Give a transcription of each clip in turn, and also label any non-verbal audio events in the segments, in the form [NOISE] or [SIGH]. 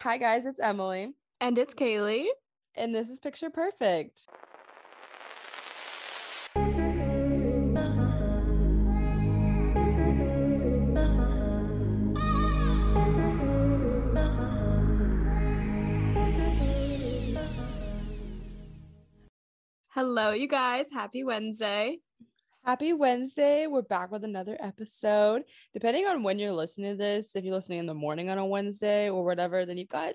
Hi, guys, it's Emily. And it's Caley. And this is Picture Perfect. Hello, you guys. Happy Wednesday. Happy Wednesday. We're back with another episode. Depending on when you're listening to this, if you're listening in the morning on a Wednesday or whatever, then you've got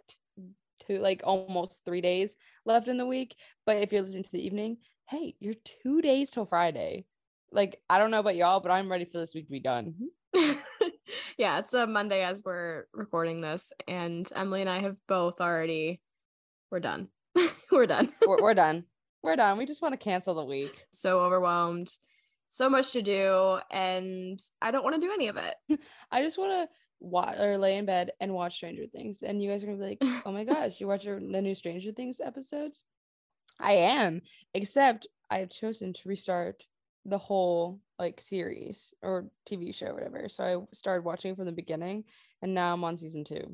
two, like almost three days left in the week. But if you're listening to the evening, hey, you're two days till Friday. Like, I don't know about y'all, but I'm ready for this week to be done. Mm-hmm. [LAUGHS] yeah, it's a Monday as we're recording this, and Emily and I have both already, we're done. [LAUGHS] we're done. we're, we're [LAUGHS] done. We're done. We just want to cancel the week. So overwhelmed so much to do and I don't want to do any of it. [LAUGHS] I just want to watch or lay in bed and watch Stranger Things. And you guys are gonna be like, oh my [LAUGHS] gosh, you watch the new Stranger Things episodes? I am, except I have chosen to restart the whole like series or TV show, whatever. So I started watching from the beginning and now I'm on season two.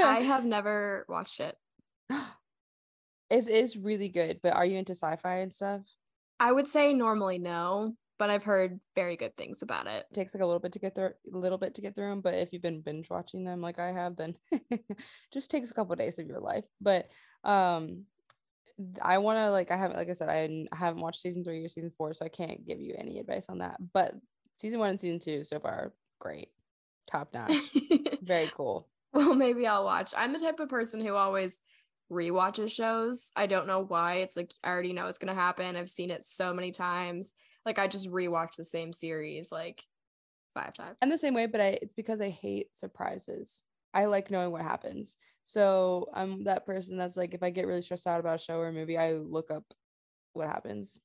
I [LAUGHS] have never watched it. It is really good, but are you into sci-fi and stuff? I would say normally no, but I've heard very good things about it. It takes like a little bit to get through, a little bit to get through them. But if you've been binge watching them like I have, then [LAUGHS] just takes a couple of days of your life. But um, I want to like I haven't like I said I haven't watched season three or season four, so I can't give you any advice on that. But season one and season two so far great, top notch, [LAUGHS] very cool. Well, maybe I'll watch. I'm the type of person who always rewatches shows. I don't know why. It's like I already know it's gonna happen. I've seen it so many times. Like I just rewatch the same series like five times. I'm the same way, but I it's because I hate surprises. I like knowing what happens. So I'm that person that's like if I get really stressed out about a show or a movie, I look up what happens.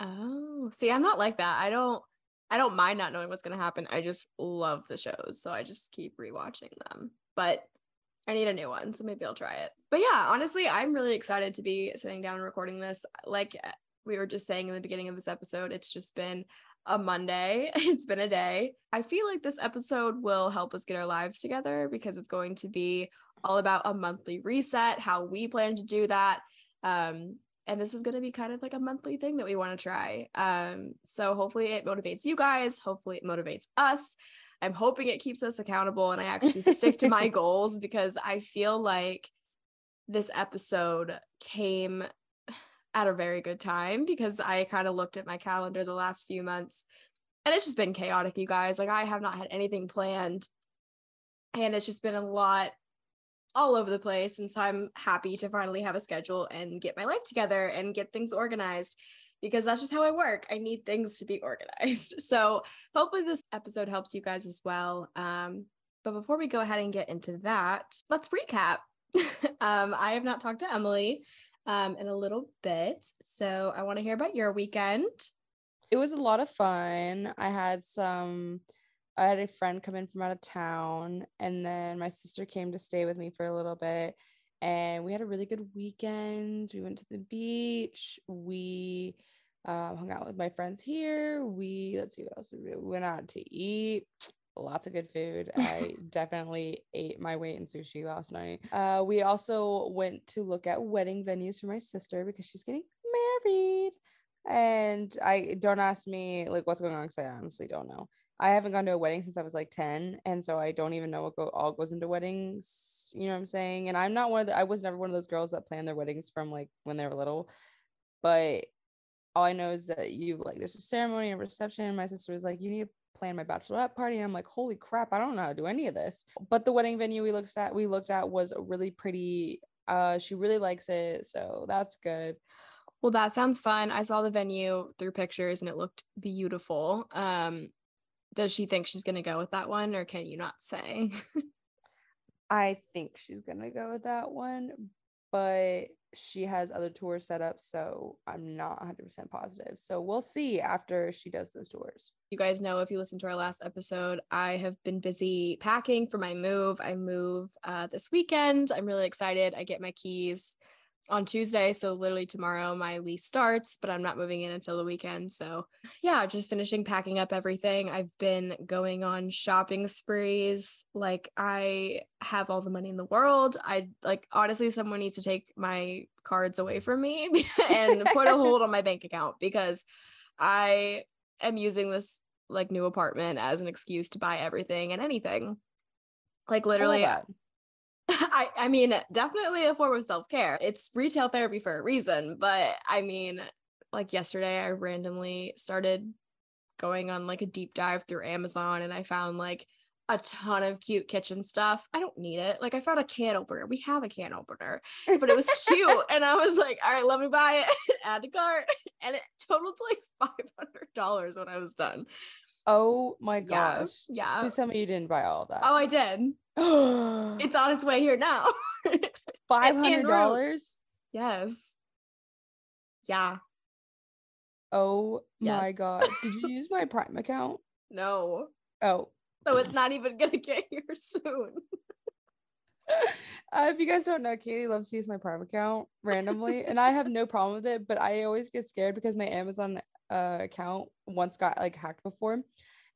Oh, see, I'm not like that. I don't I don't mind not knowing what's gonna happen. I just love the shows. So I just keep rewatching them. But I need a new one, so maybe I'll try it. But yeah, honestly, I'm really excited to be sitting down and recording this. Like uh, we were just saying in the beginning of this episode, it's just been a Monday. [LAUGHS] It's been a day. I feel like this episode will help us get our lives together because it's going to be all about a monthly reset, how we plan to do that. Um, and this is going to be kind of like a monthly thing that we want to try. Um, so hopefully it motivates you guys. Hopefully it motivates us. I'm hoping it keeps us accountable and I [LAUGHS] actually stick to my goals because I feel like this episode came at a very good time because I kind of looked at my calendar the last few months and it's just been chaotic, you guys. Like, I have not had anything planned and it's just been a lot all over the place. And so I'm happy to finally have a schedule and get my life together and get things organized because that's just how I work. I need things to be organized. [LAUGHS] So hopefully this episode helps you guys as well. Um, but before we go ahead and get into that, let's recap. [LAUGHS] um, I have not talked to Emily um, in a little bit. So I want to hear about your weekend. It was a lot of fun. I had some, I had a friend come in from out of town, and then my sister came to stay with me for a little bit and we had a really good weekend. We went to the beach. We um, hung out with my friends here. We let's see what else we, we went out to eat. Lots of good food. I [LAUGHS] definitely ate my weight in sushi last night. Uh, we also went to look at wedding venues for my sister because she's getting married. And I don't ask me like what's going on because I honestly don't know. I haven't gone to a wedding since I was like 10. And so I don't even know what go- all goes into weddings. You know what I'm saying? And I'm not one of the, I was never one of those girls that plan their weddings from like when they were little. But all I know is that you like there's a ceremony and reception. My sister was like, you need to plan my bachelorette party. And I'm like, holy crap, I don't know how to do any of this. But the wedding venue we looked at, we looked at was really pretty. Uh, she really likes it. So that's good. Well, that sounds fun. I saw the venue through pictures and it looked beautiful. Um, does she think she's going to go with that one or can you not say? [LAUGHS] I think she's going to go with that one, but she has other tours set up. So I'm not 100% positive. So we'll see after she does those tours. You guys know if you listen to our last episode, I have been busy packing for my move. I move uh, this weekend. I'm really excited. I get my keys on Tuesday. So literally tomorrow my lease starts, but I'm not moving in until the weekend. So yeah, just finishing packing up everything. I've been going on shopping sprees. Like I have all the money in the world. I like honestly someone needs to take my cards away from me [LAUGHS] and put a hold on my bank account because I am using this like new apartment as an excuse to buy everything and anything. Like literally I, I mean, definitely a form of self care. It's retail therapy for a reason, but I mean, like yesterday, I randomly started going on like a deep dive through Amazon and I found like a ton of cute kitchen stuff. I don't need it. Like I found a can opener. We have a can opener, but it was cute. [LAUGHS] and I was like, all right, let me buy it. [LAUGHS] Add to cart. [LAUGHS] And it totaled like $500 when I was done. Oh my gosh. Yeah. yeah. Please tell me you didn't buy all that. Oh, I did. [GASPS] it's on its way here now. [LAUGHS] Five hundred dollars. Yes. Yeah. Oh yes. my god! Did you use my Prime account? [LAUGHS] No. Oh. So it's not even gonna get [LAUGHS] here soon. Uh, if you guys don't know, Katie loves to use my Prime account randomly, and I have no problem with it. But I always get scared because my Amazon uh, account once got like hacked before,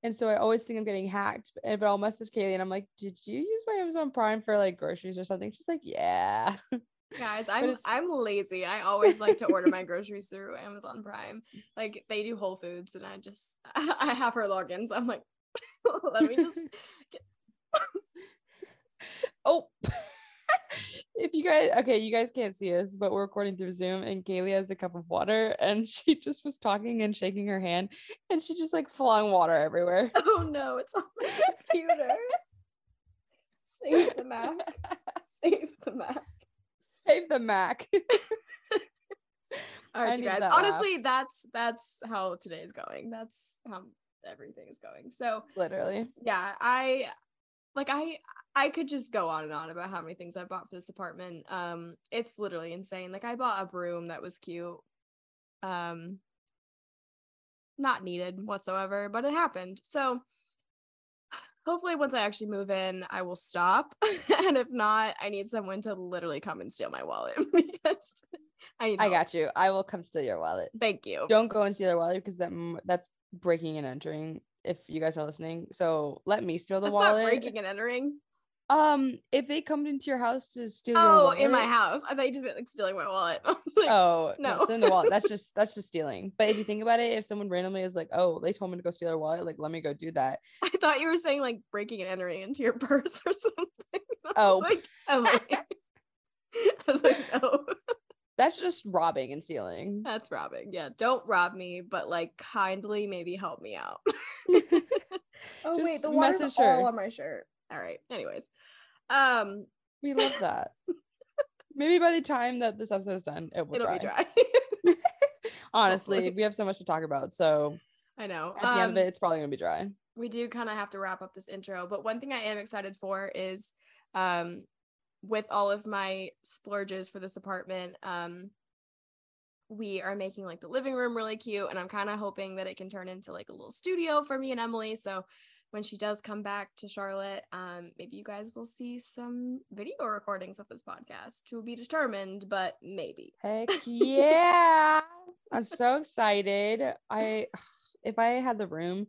and so I always think I'm getting hacked. But I'll message Caley and I'm like, "Did you use my Amazon Prime for like groceries or something?" She's like, "Yeah." [LAUGHS] Guys, I'm I'm lazy. I always like to order my groceries through Amazon Prime. Like they do Whole Foods, and I just [LAUGHS] I have her logins. so I'm like, [LAUGHS] let me just. Get- oh. [LAUGHS] if you guys okay, you guys can't see us, but we're recording through Zoom and Caley has a cup of water [LAUGHS] and she just was talking and shaking her hand and she just like flung water everywhere. [LAUGHS] Oh no, it's on my computer. Save the Mac. Save the Mac. Save the Mac. All right, you guys. That Honestly, laugh. that's that's how today is going. That's how everything is going. So literally. Yeah, I like I I could just go on and on about how many things I bought for this apartment. Um, it's literally insane. Like I bought a broom that was cute. Um, not needed whatsoever, but it happened. So hopefully once I actually move in, I will stop. [LAUGHS] and if not, I need someone to literally come and steal my wallet [LAUGHS] because I need I got you. I will come steal your wallet. Thank you. Don't go and steal your wallet because that that's breaking and entering if you guys are listening. So let me steal the That's wallet. Not breaking and entering. Um, if they come into your house to steal oh, your wallet, in my house. I thought you just meant like stealing my wallet. [LAUGHS] Like, oh no, no stealing the wallet. That's [LAUGHS] just that's just stealing. But if you think about it, if someone randomly is like, "Oh, they told me to go steal their wallet," like let me go do that. I thought you were saying like breaking and entering into your [LAUGHS] purse or something. Oh, like, like, I was like, no. That's just robbing and stealing. That's robbing. Yeah, don't rob me, but like kindly maybe help me out. oh just wait, the water's all on my shirt. All right. Anyways, um, we love that. [LAUGHS] Maybe by the time that this episode is done, it will It'll dry. be dry. [LAUGHS] Honestly, Hopefully. we have so much to talk about. So I know. At um, the end of um, it, it's probably gonna be dry. We do kind of have to wrap up this intro, but one thing I am excited for is um with all of my splurges for this apartment, um, we are making like the living room really cute and i'm kind of hoping that it can turn into like a little studio for me and emily so when she does come back to Charlotte, um, maybe you guys will see some video recordings of this podcast to be determined, but maybe. Heck [LAUGHS] yeah. I'm so excited. I [SIGHS] if I had the room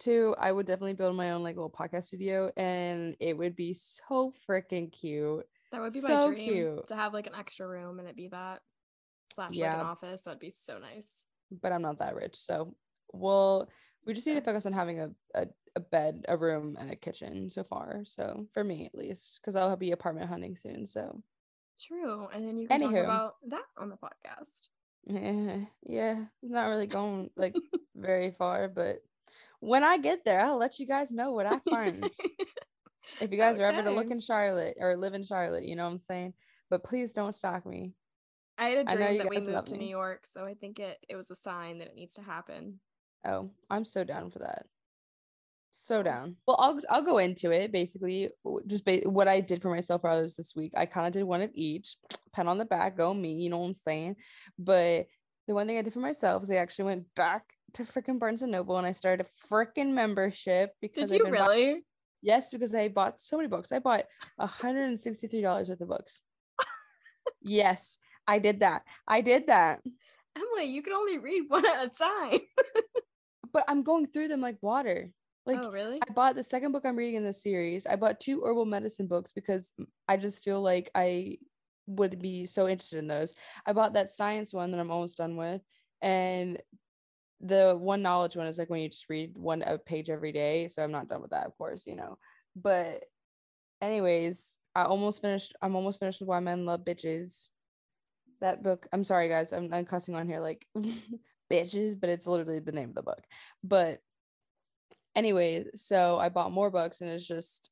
to, I would definitely build my own like little podcast studio and it would be so freaking cute. That would be so my dream cute. to have like an extra room and it be that slash yeah. like an office. That'd be so nice. But I'm not that rich. So we'll we just need to focus on having a, a, a bed, a room, and a kitchen so far. So for me at least, because I'll be apartment hunting soon. So true. And then you can Anywho. talk about that on the podcast. Yeah, [LAUGHS] yeah. Not really going like [LAUGHS] very far, but when I get there, I'll let you guys know what I find. [LAUGHS] if you guys okay. are ever to look in Charlotte or live in Charlotte, you know what I'm saying? But please don't stalk me. I had a dream that we moved to me. New York, so I think it it was a sign that it needs to happen. Oh, I'm so down for that. So down. Well, I'll I'll go into it basically. Just ba- what I did for myself for others this week. I kind of did one of each. [SNIFFS] Pen on the back, go me. You know what I'm saying? But the one thing I did for myself is I actually went back to freaking Barnes and Noble and I started a freaking membership because did you really? yes, because I bought so many books. I bought $163 worth of books. [LAUGHS] yes, I did that. I did that. Emily, you can only read one at a time. [LAUGHS] But I'm going through them like water. Like oh, really? I bought the second book I'm reading in this series. I bought two herbal medicine books because I just feel like I would be so interested in those. I bought that science one that I'm almost done with. And the one knowledge one is like when you just read one a page every day. So I'm not done with that, of course, you know. But anyways, I almost finished I'm almost finished with Why Men Love Bitches. That book, I'm sorry guys, I'm, I'm cussing on here like [LAUGHS] bitches, but it's literally the name of the book. But anyways, so I bought more books and it's just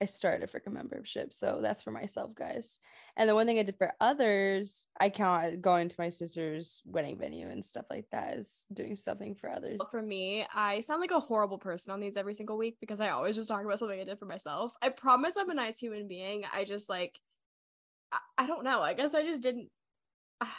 I started a freaking membership. So that's for myself, guys. And the one thing I did for others, I count going to my sister's wedding venue and stuff like that as doing something for others. For me, I sound like a horrible person on these every single week because I always just talk about something I did for myself. I promise I'm a nice human being. I just like, I, I don't know. I guess I just didn't. Ah,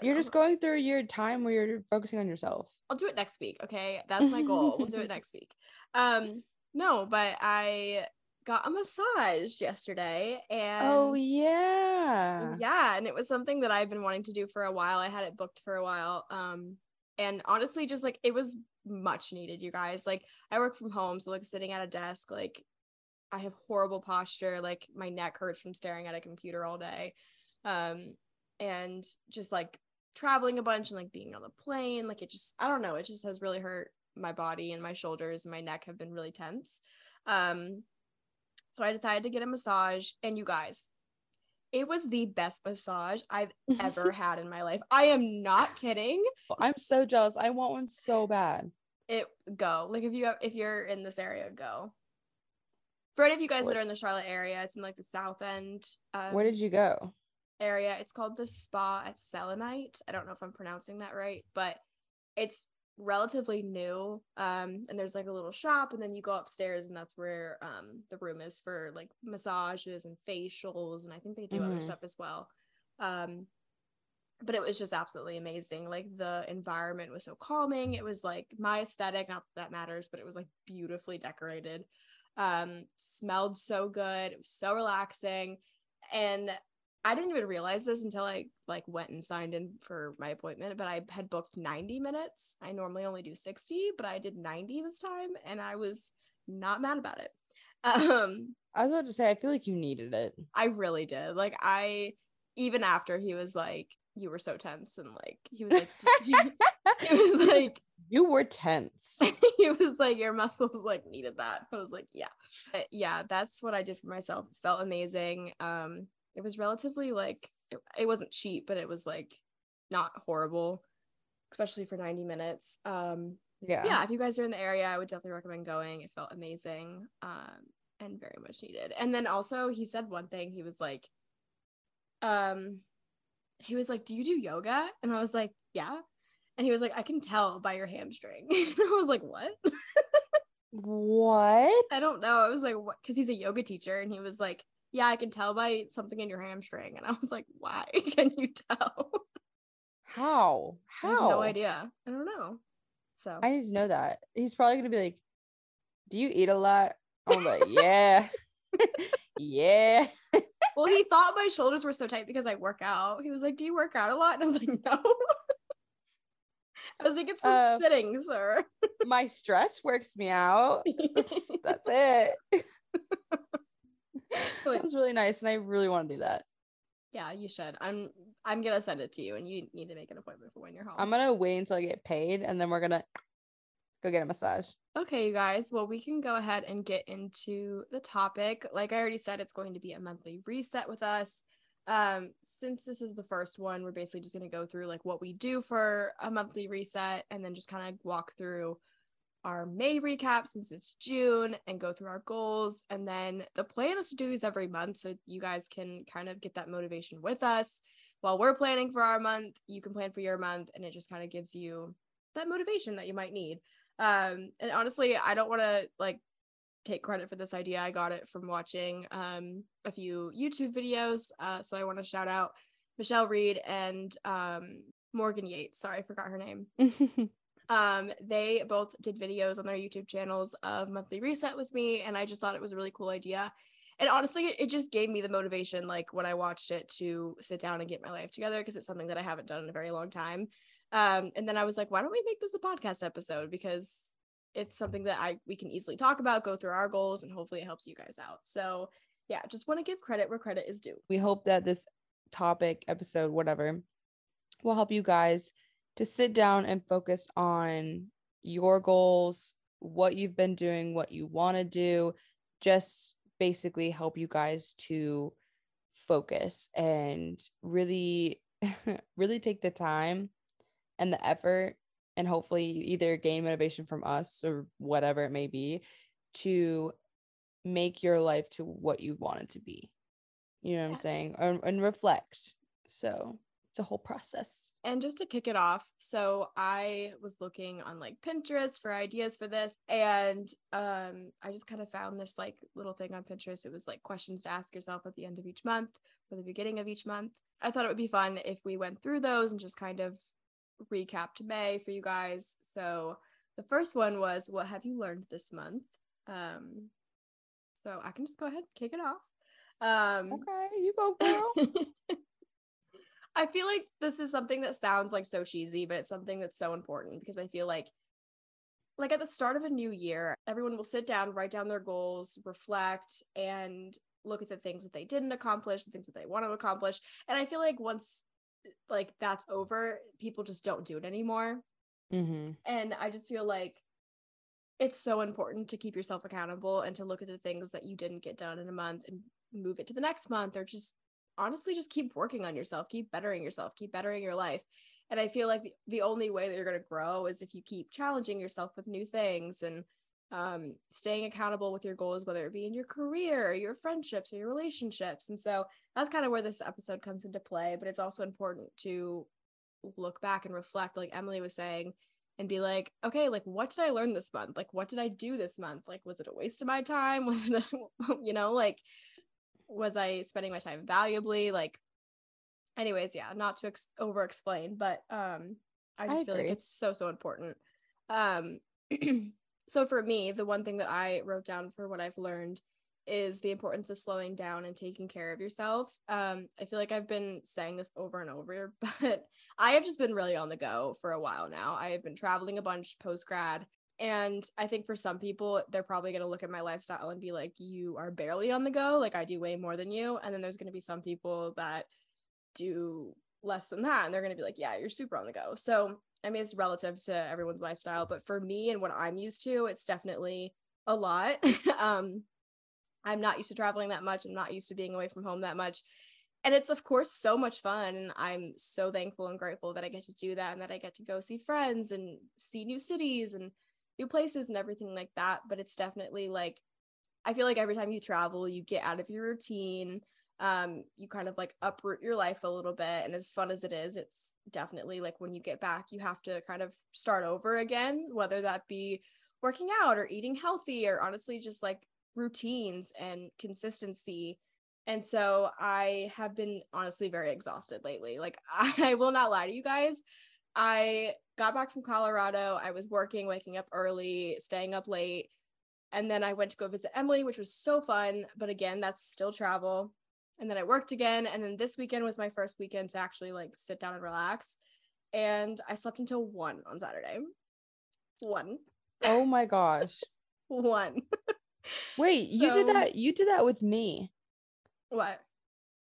You're know. just going through your time where you're focusing on yourself. I'll do it next week. Okay. [LAUGHS] That's my goal. we'll do it next week. Um, no, but I got a massage yesterday oh, and oh yeah yeah and it was something that i've been wanting to do for a while i had it booked for a while um and honestly just like it was much needed you guys like i work from home so like sitting at a desk like i have horrible posture like my neck hurts from staring at a computer all day um and just like traveling a bunch and like being on the plane like it just i don't know it just has really hurt my body and my shoulders and my neck have been really tense um so I decided to get a massage. And you guys, it was the best massage I've ever [LAUGHS] had in my life. I am not kidding. I'm so jealous. I want one so bad. It go like if you have, if you're in this area, go. For any of you guys what? that are in the Charlotte area, it's in like the South End. Um, Where did you go? Area. It's called the Spa at Selenite. I don't know if I'm pronouncing that right, but it's relatively new um and there's like a little shop and then you go upstairs and that's where um the room is for like massages and facials and i think they do mm-hmm. other stuff as well um but it was just absolutely amazing like the environment was so calming it was like my aesthetic not that, that matters but it was like beautifully decorated um smelled so good it was so relaxing and I didn't even realize this until I like went and signed in for my appointment, but I had booked 90 minutes. I normally only do 60, but I did 90 this time and I was not mad about it. [LAUGHS] Um I was about to say I feel like you needed it. I really did. Like I even after he was like you were so tense and like he was like [LAUGHS] [LAUGHS] he was like you were tense. he was like your muscles like needed that. I was like, yeah. But yeah, that's what I did for myself. It felt amazing. Um it was relatively like it, it wasn't cheap, but it was like not horrible, especially for 90 minutes. Um yeah. Yeah, if you guys are in the area, I would definitely recommend going. It felt amazing. Um and very much needed. And then also he said one thing, he was like um he was like, "Do you do yoga?" And I was like, "Yeah." And he was like, "I can tell by your hamstring." [LAUGHS] and I was like, "What?" [LAUGHS] what? I don't know. I was like, "What?" Cuz he's a yoga teacher and he was like, yeah, I can tell by something in your hamstring. And I was like, why [LAUGHS] can you tell? How? How? no idea. I don't know. So I need to know that. He's probably gonna be like, Do you eat a lot? I'm like, Yeah. [LAUGHS] yeah. well, he thought my shoulders were so tight because I work out. He was like, Do you work out a lot? And I was like, No. I was like, it's from uh, sitting, sir. my stress works me out. That's, that's [LAUGHS] it. [LAUGHS] Sounds really nice, and I really want to do that. Yeah, you should. I'm I'm gonna send it to you, and you need to make an appointment for when you're home. I'm gonna wait until I get paid, and then we're gonna go get a massage. Okay, you guys. Well, we can go ahead and get into the topic. Like I already said, it's going to be a monthly reset with us. Um, since this is the first one, we're basically just gonna go through like what we do for a monthly reset, and then just kind of walk through our May recap since it's June and go through our goals. And then the plan is to do these every month so you guys can kind of get that motivation with us. While we're planning for our month, you can plan for your month and it just kind of gives you that motivation that you might need. Um, and honestly, I don't want to like take credit for this idea. I got it from watching um, a few YouTube videos. Uh, so I want to shout out Michelle Reed and um, Morgan Yates. Sorry, I forgot her name. [LAUGHS] Um, they both did videos on their YouTube channels of monthly reset with me, and I just thought it was a really cool idea. and honestly it just gave me the motivation like when i watched it to sit down and get my life together because it's something that i haven't done in a very long time. Um and then i was like why don't we make this a podcast episode? Because it's something that i we can easily talk about go through our goals and hopefully it helps you guys out. So yeah just want to give credit where credit is due. We hope that this topic episode whatever will help you guys to sit down and focus on your goals what you've been doing what you want to do just basically help you guys to focus and really [LAUGHS] really take the time and the effort and hopefully either gain motivation from us or whatever it may be to make your life to what you want it to be. You know what yes. i'm saying? And, and reflect. So it's a whole process and just to kick it off, so I was looking on like Pinterest for ideas for this and um I just kind of found this like little thing on Pinterest. It was like questions to ask yourself at the end of each month or the beginning of each month. I thought it would be fun if we went through those and just kind of recapped May for you guys. So the first one was what have you learned this month? Um so I can just go ahead and kick it off. Um Okay, you go [LAUGHS] girl. I feel like this is something that sounds like so cheesy, but it's something that's so important because I feel like like at the start of a new year, everyone will sit down, write down their goals, reflect, and look at the things that they didn't accomplish, the things that they want to accomplish. And I feel like once like that's over, people just don't do it anymore. Mm-hmm. And I just feel like it's so important to keep yourself accountable and to look at the things that you didn't get done in a month and move it to the next month or just honestly just keep working on yourself, keep bettering yourself, keep bettering your life. And I feel like the only way that you're going to grow is if you keep challenging yourself with new things and um, staying accountable with your goals, whether it be in your career, your friendships, or your relationships. And so that's kind of where this episode comes into play. But it's also important to look back and reflect, like Emily was saying, and be like, okay, like what did I learn this month? Like, what did I do this month? Like, was it a waste of my time? [LAUGHS] Was it, a, you know, like, was I spending my time valuably? Like, anyways, yeah, not to ex- over explain, but um, I just I feel like it's so so important. Um, [CLEARS THROAT] so for me, the one thing that I wrote down for what I've learned is the importance of slowing down and taking care of yourself. Um, I feel like I've been saying this over and over, [LAUGHS] but I have just been really on the go for a while now. I have been traveling a bunch post grad. And I think for some people, they're probably going to look at my lifestyle and be like, you are barely on the go. Like, I do way more than you. And then there's going to be some people that do less than that. And they're going to be like, yeah, you're super on the go. So, I mean, it's relative to everyone's lifestyle. But for me and what I'm used to, it's definitely a lot. [LAUGHS] um, I'm not used to traveling that much. I'm not used to being away from home that much. And it's, of course, so much fun. And I'm so thankful and grateful that I get to do that and that I get to go see friends and see new cities and new places and everything like that. But it's definitely like, I feel like every time you travel, you get out of your routine. Um, you kind of like uproot your life a little bit. And as fun as it is, it's definitely like when you get back, you have to kind of start over again, whether that be working out or eating healthy or honestly just like routines and consistency. And so I have been honestly very exhausted lately. Like, [LAUGHS] I will not lie to you guys. I got back from Colorado. I was working, waking up early, staying up late. And then I went to go visit Emily, which was so fun. But again, that's still travel. And then I worked again. And then this weekend was my first weekend to actually like sit down and relax. And I slept until one on Saturday. One. Oh my gosh. [LAUGHS] one. [LAUGHS] Wait, so, you did that. You did that with me. What?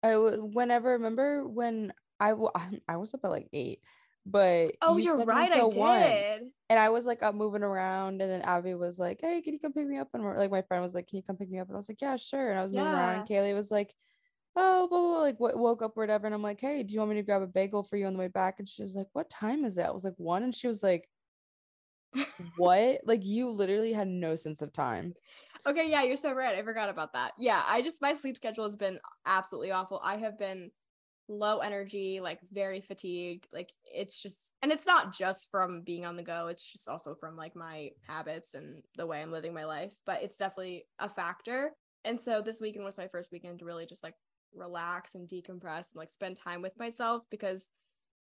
I whenever remember when I [LAUGHS] I was up at like eight but oh, you are right, I did. One. And I was like up moving around, and then Abby was like, "Hey, can you come pick me up?" And like my friend was like, "Can you come pick me up?" And I was like, "Yeah, sure." And I was yeah. moving around, and Caley was like, "Oh, blah, blah, blah, like w- woke up or whatever." And I'm like, "Hey, do you want me to grab a bagel for you on the way back?" And she was like, "What time is it?" I was like, "One," and she was like, "What?" [LAUGHS] like you literally had no sense of time. Okay, yeah, you're so right. I forgot about that. Yeah, I just my sleep schedule has been absolutely awful. I have been low energy, like very fatigued. Like it's just, and it's not just from being on the go, it's just also from like my habits and the way I'm living my life, but it's definitely a factor. And so this weekend was my first weekend to really just like relax and decompress and like spend time with myself because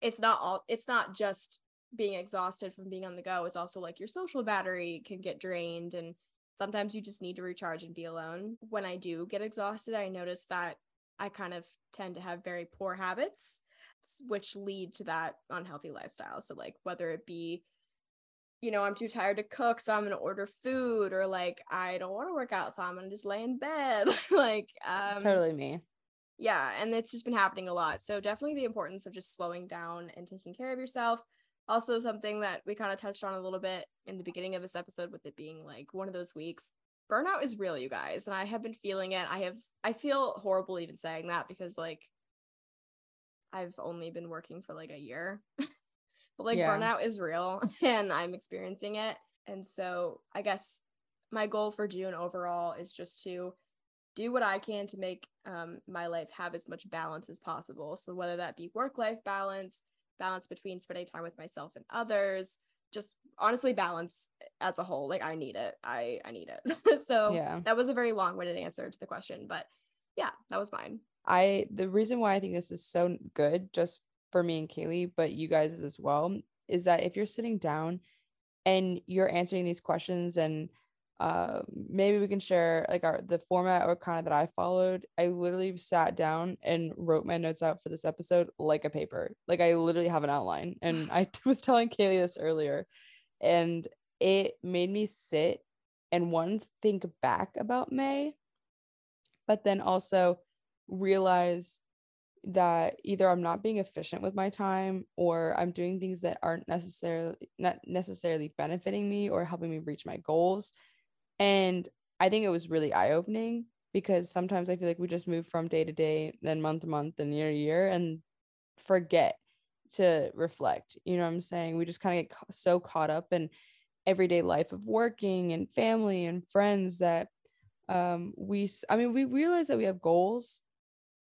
it's not all, it's not just being exhausted from being on the go. It's also like your social battery can get drained and sometimes you just need to recharge and be alone. When I do get exhausted, I notice that I kind of tend to have very poor habits, which lead to that unhealthy lifestyle. So, like, whether it be, you know, I'm too tired to cook, so I'm gonna order food, or like, I don't want to work out, so I'm gonna just lay in bed. [LAUGHS] like, um, totally me. Yeah. And it's just been happening a lot. So, definitely the importance of just slowing down and taking care of yourself also something that we kind of touched on a little bit in the beginning of this episode with it being like one of those weeks burnout is real you guys and i have been feeling it. I have i feel horrible even saying that because like i've only been working for like a year. [LAUGHS] But like yeah. burnout is real [LAUGHS] and i'm experiencing it. And so i guess my goal for june overall is just to do what i can to make um, my life have as much balance as possible. So whether that be work life balance balance between spending time with myself and others just honestly balance as a whole like i need it. I i need it. [LAUGHS] So yeah. that was a very long-winded answer to the question but yeah that was mine. I the reason why i think this is so good just for me and caley but you guys as well is that if you're sitting down and you're answering these questions and uh, maybe we can share like our the format or kind of that I followed. I literally sat down and wrote my notes out for this episode like a paper. Like I literally have an outline. And I [LAUGHS] was telling Caley this earlier, and it made me sit and one think back about May, but then also realize that either I'm not being efficient with my time or I'm doing things that aren't necessarily not necessarily benefiting me or helping me reach my goals and I think it was really eye opening because sometimes I feel like we just move from day to day, then month to month, and year to year, and forget to reflect. You know what I'm saying? We just kind of get so caught up in everyday life of working and family and friends that um we I mean we realize that we have goals,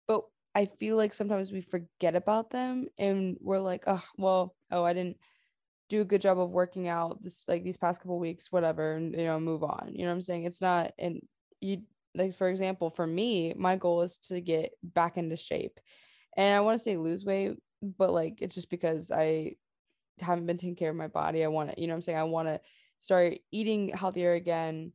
but I feel like sometimes we forget about them and we're like, oh well, oh I didn't do a good job of working out this like these past couple weeks whatever and you know move on you know what i'm saying? It's not and you like for example for me my goal is to get back into shape and i want to say lose weight but like it's just because i haven't been taking care of my body i want to you know i'm saying? I want to start eating healthier again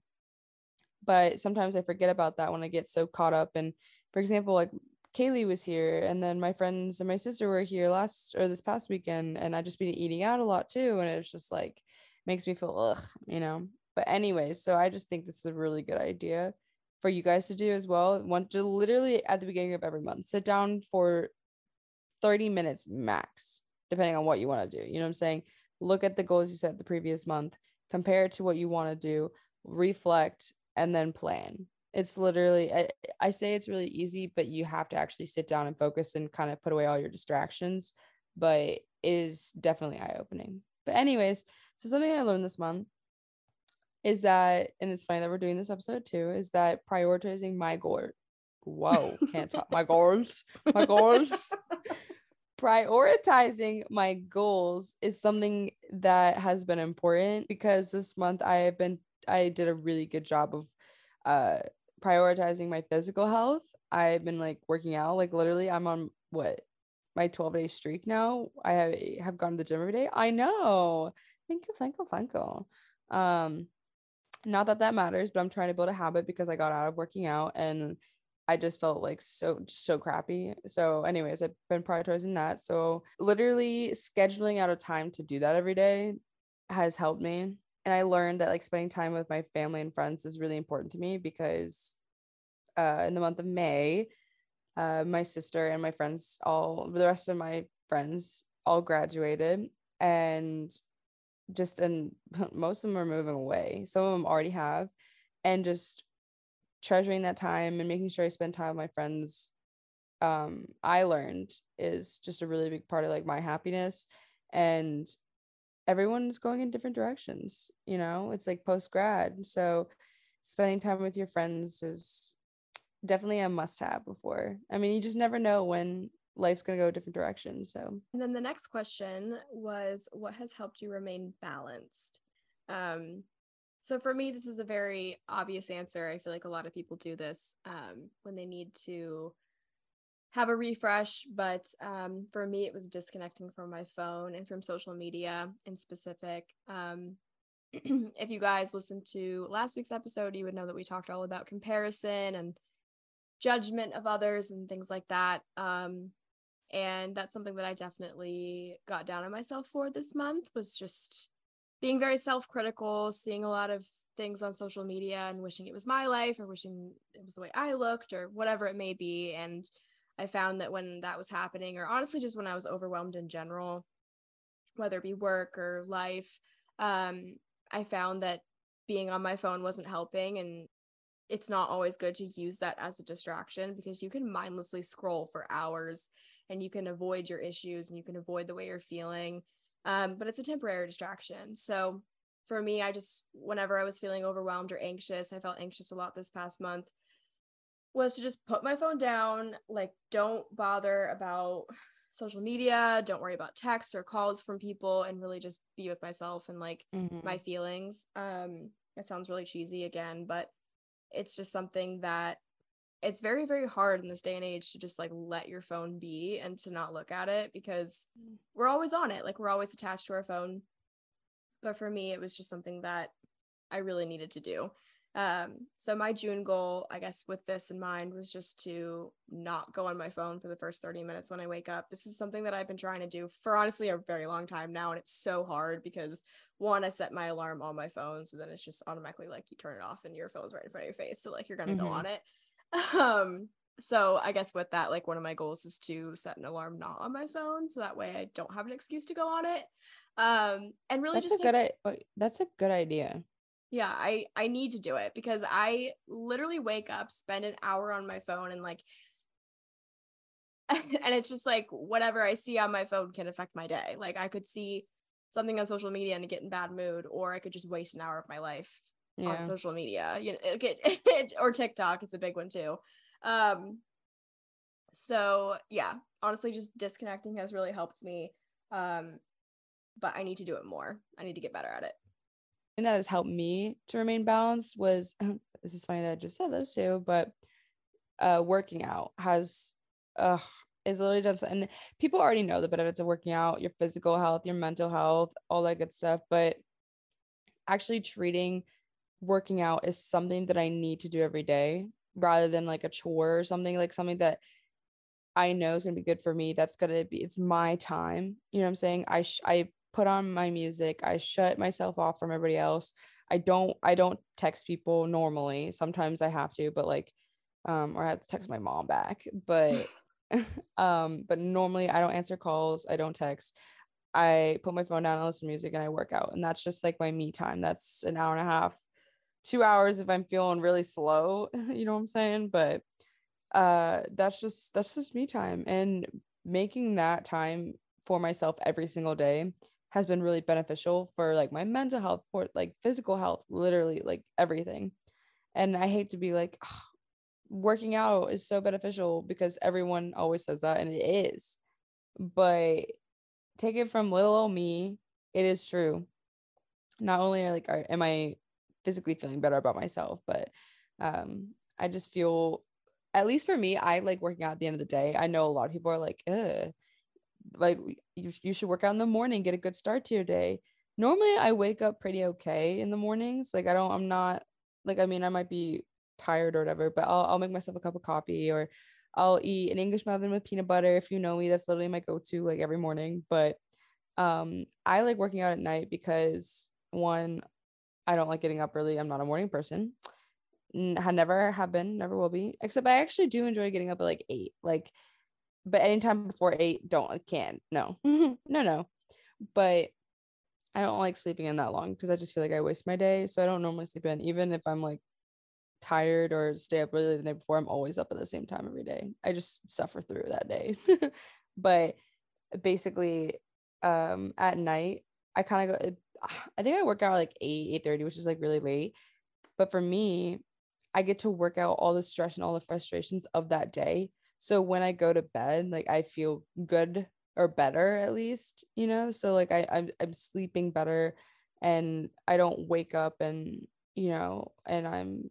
but sometimes i forget about that when i get so caught up and for example like Caley was here, and then my friends and my sister were here last or this past weekend, and I just been eating out a lot too, and it's just like makes me feel ugh, you know. But anyways, so I just think this is a really good idea for you guys to do as well. Want to literally at the beginning of every month sit down for 30 minutes max, depending on what you want to do. You know what I'm saying? Look at the goals you set the previous month, compare it to what you want to do, reflect, and then plan it's literally I, I say it's really easy but you have to actually sit down and focus and kind of put away all your distractions but it is definitely eye-opening. But anyways so something i learned this month is that and it's funny that we're doing this episode too is that prioritizing my goal whoa can't talk my goals my goals. [LAUGHS] Prioritizing my goals is something that has been important because this month i have been i did a really good job of uh prioritizing my physical health. I've been like working out, like literally, I'm on what my 12 day streak now. I have, have gone to the gym every day. I know. Thank you, thank you, thank you. Um, not that that matters, but I'm trying to build a habit because I got out of working out and I just felt like so so crappy. So, anyways, I've been prioritizing that. So, literally scheduling out a time to do that every day has helped me and I learned that like spending time with my family and friends is really important to me because uh, in the month of May, uh, my sister and my friends, all the rest of my friends, all graduated, and just and [LAUGHS] most of them are moving away. Some of them already have, and just treasuring that time and making sure I spend time with my friends. Um, I learned is just a really big part of like my happiness and everyone's going in different directions you know? It's like post grad so spending time with your friends is definitely a must have before. I mean you just never know when life's going to go different directions so. And then the next question was what has helped you remain balanced? Um so for me this is a very obvious answer. I feel like a lot of people do this um when they need to have a refresh but um, for me it was disconnecting from my phone and from social media in specific um, [CLEARS THROAT] if you guys listened to last week's episode, you would know that we talked all about comparison and judgment of others and things like that. Um, and that's something that I definitely got down on myself for this month was just being very self-critical, seeing a lot of things on social media and wishing it was my life or wishing it was the way I looked or whatever it may be. And I found that when that was happening, or honestly, just when I was overwhelmed in general, whether it be work or life, um, I found that being on my phone wasn't helping. And it's not always good to use that as a distraction because you can mindlessly scroll for hours and you can avoid your issues and you can avoid the way you're feeling. Um, but it's a temporary distraction. So for me, I just, whenever I was feeling overwhelmed or anxious, I felt anxious a lot this past month, was to just put my phone down, like, don't bother about social media, don't worry about texts or calls from people, and really just be with myself and like mm-hmm. my feelings. Um, it sounds really cheesy again, but it's just something that it's very very hard in this day and age to just like let your phone be and to not look at it because mm. we're always on it like we're always attached to our phone but for me it was just something that i really needed to do um so my june goal i guess with this in mind was just to not go on my phone for the first 30 minutes when i wake up. This is something that i've been trying to do for honestly a very long time now and it's so hard because one i set my alarm on my phone so then it's just automatically like you turn it off and your phone's right in front of your face so like you're gonna mm-hmm. go on it. [LAUGHS] Um so i guess with that like one of my goals is to set an alarm not on my phone so that way i don't have an excuse to go on it. Um and really that's just a like, good that's a good idea yeah i i need to do it because i literally wake up spend an hour on my phone and like [LAUGHS] and it's just like whatever i see on my phone can affect my day. Like i could see something on social media and get in bad mood or i could just waste an hour of my life yeah. on social media. You know it, [LAUGHS] or tiktok is a big one too. Um so yeah honestly just disconnecting has really helped me um but i need to do it more. I need to get better at it and that has helped me to remain balanced was [LAUGHS] this is funny that i just said those too but uh working out has uh is literally done and people already know the benefits of working out your physical health your mental health all that good stuff but actually treating working out is something that I need to do every day rather than like a chore or something like something that I know is going to be good for me. That's going to be it's my time. You know what I'm saying? I sh- I put on my music. I shut myself off from everybody else. I don't I don't text people normally. Sometimes I have to, but like um or I have to text my mom back. But [SIGHS] [LAUGHS] um but normally I don't answer calls. I don't text. I put my phone down and listen to music and I work out. And that's just like my me time. That's an hour and a half two hours if I'm feeling really slow, [LAUGHS] you know what I'm saying? But uh that's just that's just me time and making that time for myself every single day has been really beneficial for like my mental health for like physical health literally like everything. And i hate to be like oh, [SIGHS] working out is so beneficial because everyone always says that and it is. But take it from little old me it is true. Not only are like are, am i physically feeling better about myself but um i just feel at least for me i like working out at the end of the day. I know a lot of people are like Ugh. Like you, you should work out in the morning get a good start to your day normally i wake up pretty okay in the mornings like i don't i'm not like i mean i might be tired or whatever but i'll, I'll make myself a cup of coffee or i'll eat an english muffin with peanut butter if you know me that's literally my go-to like every morning but um i like working out at night because one I don't like getting up early. I'm not a morning person. I never have been, never will be. Except I actually do enjoy getting up at like eight. Like, but anytime before eight, don't I can't. No, no, no. But I don't like sleeping in that long because I just feel like I waste my day. So I don't normally sleep in, even if I'm like tired or stay up really the night before. I'm always up at the same time every day. I just suffer through that day. [LAUGHS] but basically, um, at night, I kind of go. [SIGHS] I think I work out like 8, 8 30, which is like really late. But for me, I get to work out all the stress and all the frustrations of that day. So when I go to bed, like I feel good or better at least, you know? So like I, I'm I'm sleeping better and I don't wake up and you know, and I'm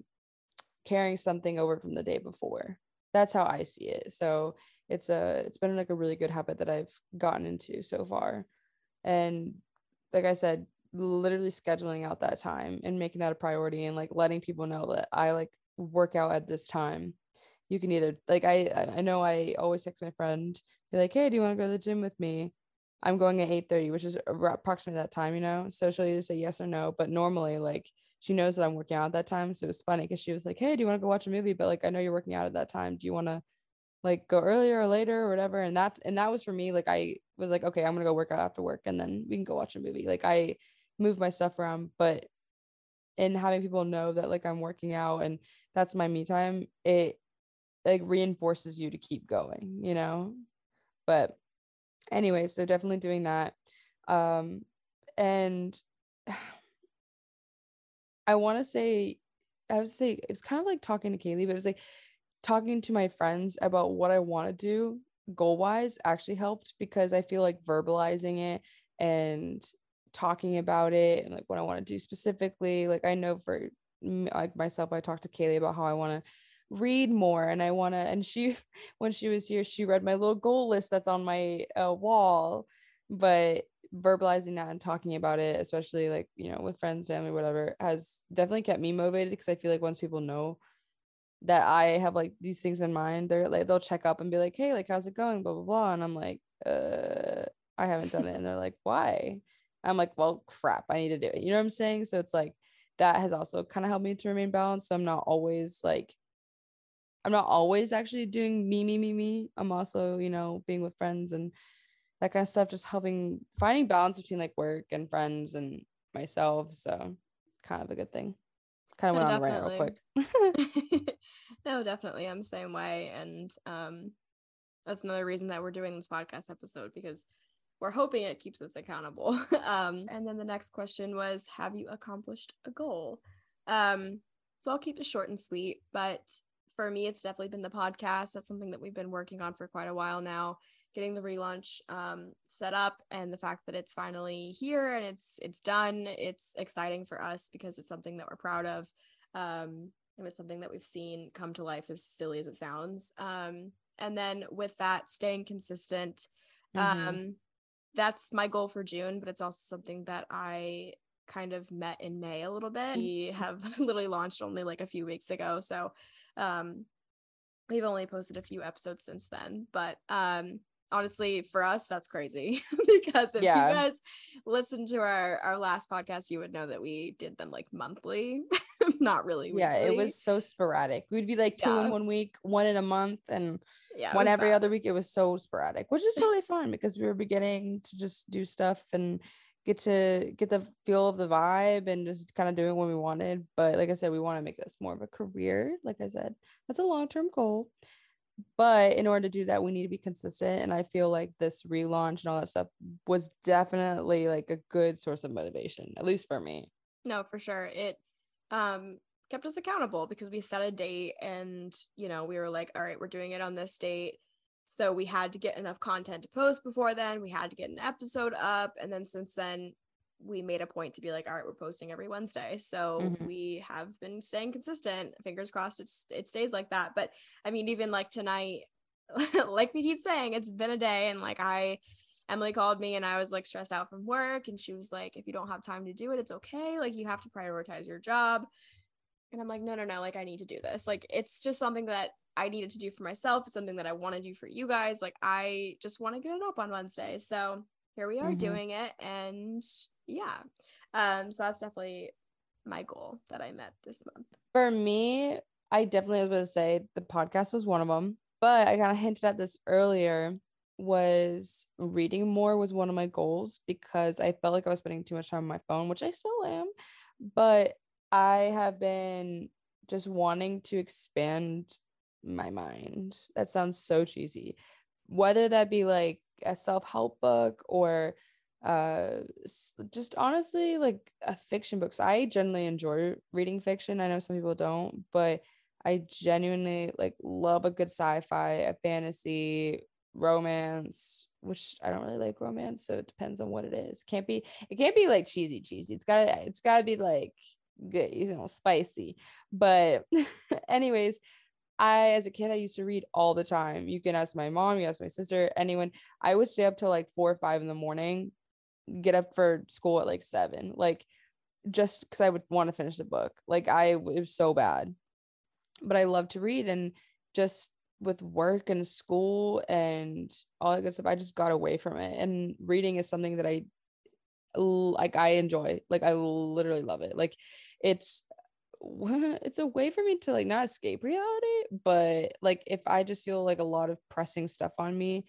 carrying something over from the day before. That's how I see it. So it's a it's been like a really good habit that I've gotten into so far. And like I said, literally scheduling out that time and making that a priority and like letting people know that I like work out at this time. You can either like I I know I always text my friend be like, hey, do you want to go to the gym with me? I'm going at 8:30, which is approximately that time, you know. So she'll either say yes or no. But normally, like she knows that I'm working out at that time. So it was funny because she was like, Hey, do you want to go watch a movie? But like I know you're working out at that time. Do you want to like go earlier or later or whatever? And that and that was for me. Like I was like, okay, I'm gonna go work out after work and then we can go watch a movie. Like I move my stuff around, but and having people know that like I'm working out and that's my me time, it like reinforces you to keep going, you know? But anyway, so definitely doing that. Um, and [SIGHS] I want to say, I would say it was kind of like talking to Caley, but it was like talking to my friends about what I want to do goal wise actually helped because I feel like verbalizing it and talking about it and like what I want to do specifically. Like I know for like myself, I talked to Caley about how I want to read more and I want to and she [LAUGHS] when she was here she read my little goal list that's on my uh, wall but verbalizing that and talking about it especially like you know with friends family whatever has definitely kept me motivated because I feel like once people know that I have like these things in mind they're like they'll check up and be like hey like how's it going? blah blah blah and I'm like uh I haven't done it. And they're like why? I'm like well crap I need to do it. You know what I'm saying? So it's like that has also kind of helped me to remain balanced so I'm not always like I'm not always actually doing me, me, me, me. I'm also, you know, being with friends and that kind of stuff, just helping finding balance between like work and friends and myself. So kind of a good thing. Kind of no, went definitely. on a rant real quick. [LAUGHS] no, [LAUGHS] definitely. I'm the same way. And um that's another reason that we're doing this podcast episode because we're hoping it keeps us accountable. [LAUGHS] um, and then the next question was Have you accomplished a goal? Um, so I'll keep it short and sweet, but for me, it's definitely been the podcast. That's something that we've been working on for quite a while now. Getting the relaunch um, set up and the fact that it's finally here and it's it's done. It's exciting for us because it's something that we're proud of. Um, and it's something that we've seen come to life as silly as it sounds. Um, and then with that, staying consistent. Mm-hmm. Um, that's my goal for June, but it's also something that I kind of met in May a little bit. We have [LAUGHS] literally launched only like a few weeks ago. So um, we've only posted a few episodes since then, but um, honestly, for us, that's crazy [LAUGHS] because if yeah. you guys listen to our our last podcast, you would know that we did them like monthly, [LAUGHS] not really. Weekly. Yeah, it was so sporadic. We'd be like two yeah. in one week, one in a month, and yeah, one every bad. other week. It was so sporadic, which is [LAUGHS] totally fine because we were beginning to just do stuff and get to get the feel of the vibe and just kind of doing what we wanted. But like I said, we want to make this more of a career. Like I said, that's a long term goal. But in order to do that, we need to be consistent. And I feel like this relaunch and all that stuff was definitely like a good source of motivation, at least for me. No, for sure. It um kept us accountable because we set a date and you know we were like all right we're doing it on this date so we had to get enough content to post before then. We had to get an episode up. And then since then, we made a point to be like, all right, we're posting every Wednesday. So mm-hmm. we have been staying consistent. Fingers crossed it's it stays like that. But I mean, even like tonight, [LAUGHS] like we keep saying, it's been a day and like I Emily called me and I was like stressed out from work and she was like, if you don't have time to do it, it's okay. Like you have to prioritize your job. And I'm like, no, no, no, like I need to do this. Like it's just something that I needed to do for myself. Something that I want to do for you guys. Like I just want to get it up on Wednesday. So here we are mm-hmm. doing it. And yeah. Um, so that's definitely my goal that I met this month. For me, I definitely was going to say the podcast was one of them, but I kind of hinted at this earlier was reading more was one of my goals because I felt like I was spending too much time on my phone, which I still am, but I have been just wanting to expand my mind. That sounds so cheesy. Whether that be like a self-help book or uh just honestly like a fiction books. I generally enjoy reading fiction. I know some people don't, but I genuinely like love a good sci-fi, a fantasy, romance, which I don't really like romance, so it depends on what it is. Can't be it can't be like cheesy cheesy. It's got to it's got to be like good, you know, spicy. But [LAUGHS] anyways, I, as a kid, I used to read all the time. You can ask my mom, you ask my sister, anyone. I would stay up till like four or five in the morning get up for school at like seven, like just because I would want to finish the book. Like I it was so bad, but I love to read and just with work and school and all that good stuff, I just got away from it. And reading is something that I like I enjoy. Like I literally love it. Like it's it's a way for me to like not escape reality, but like if I just feel like a lot of pressing stuff on me,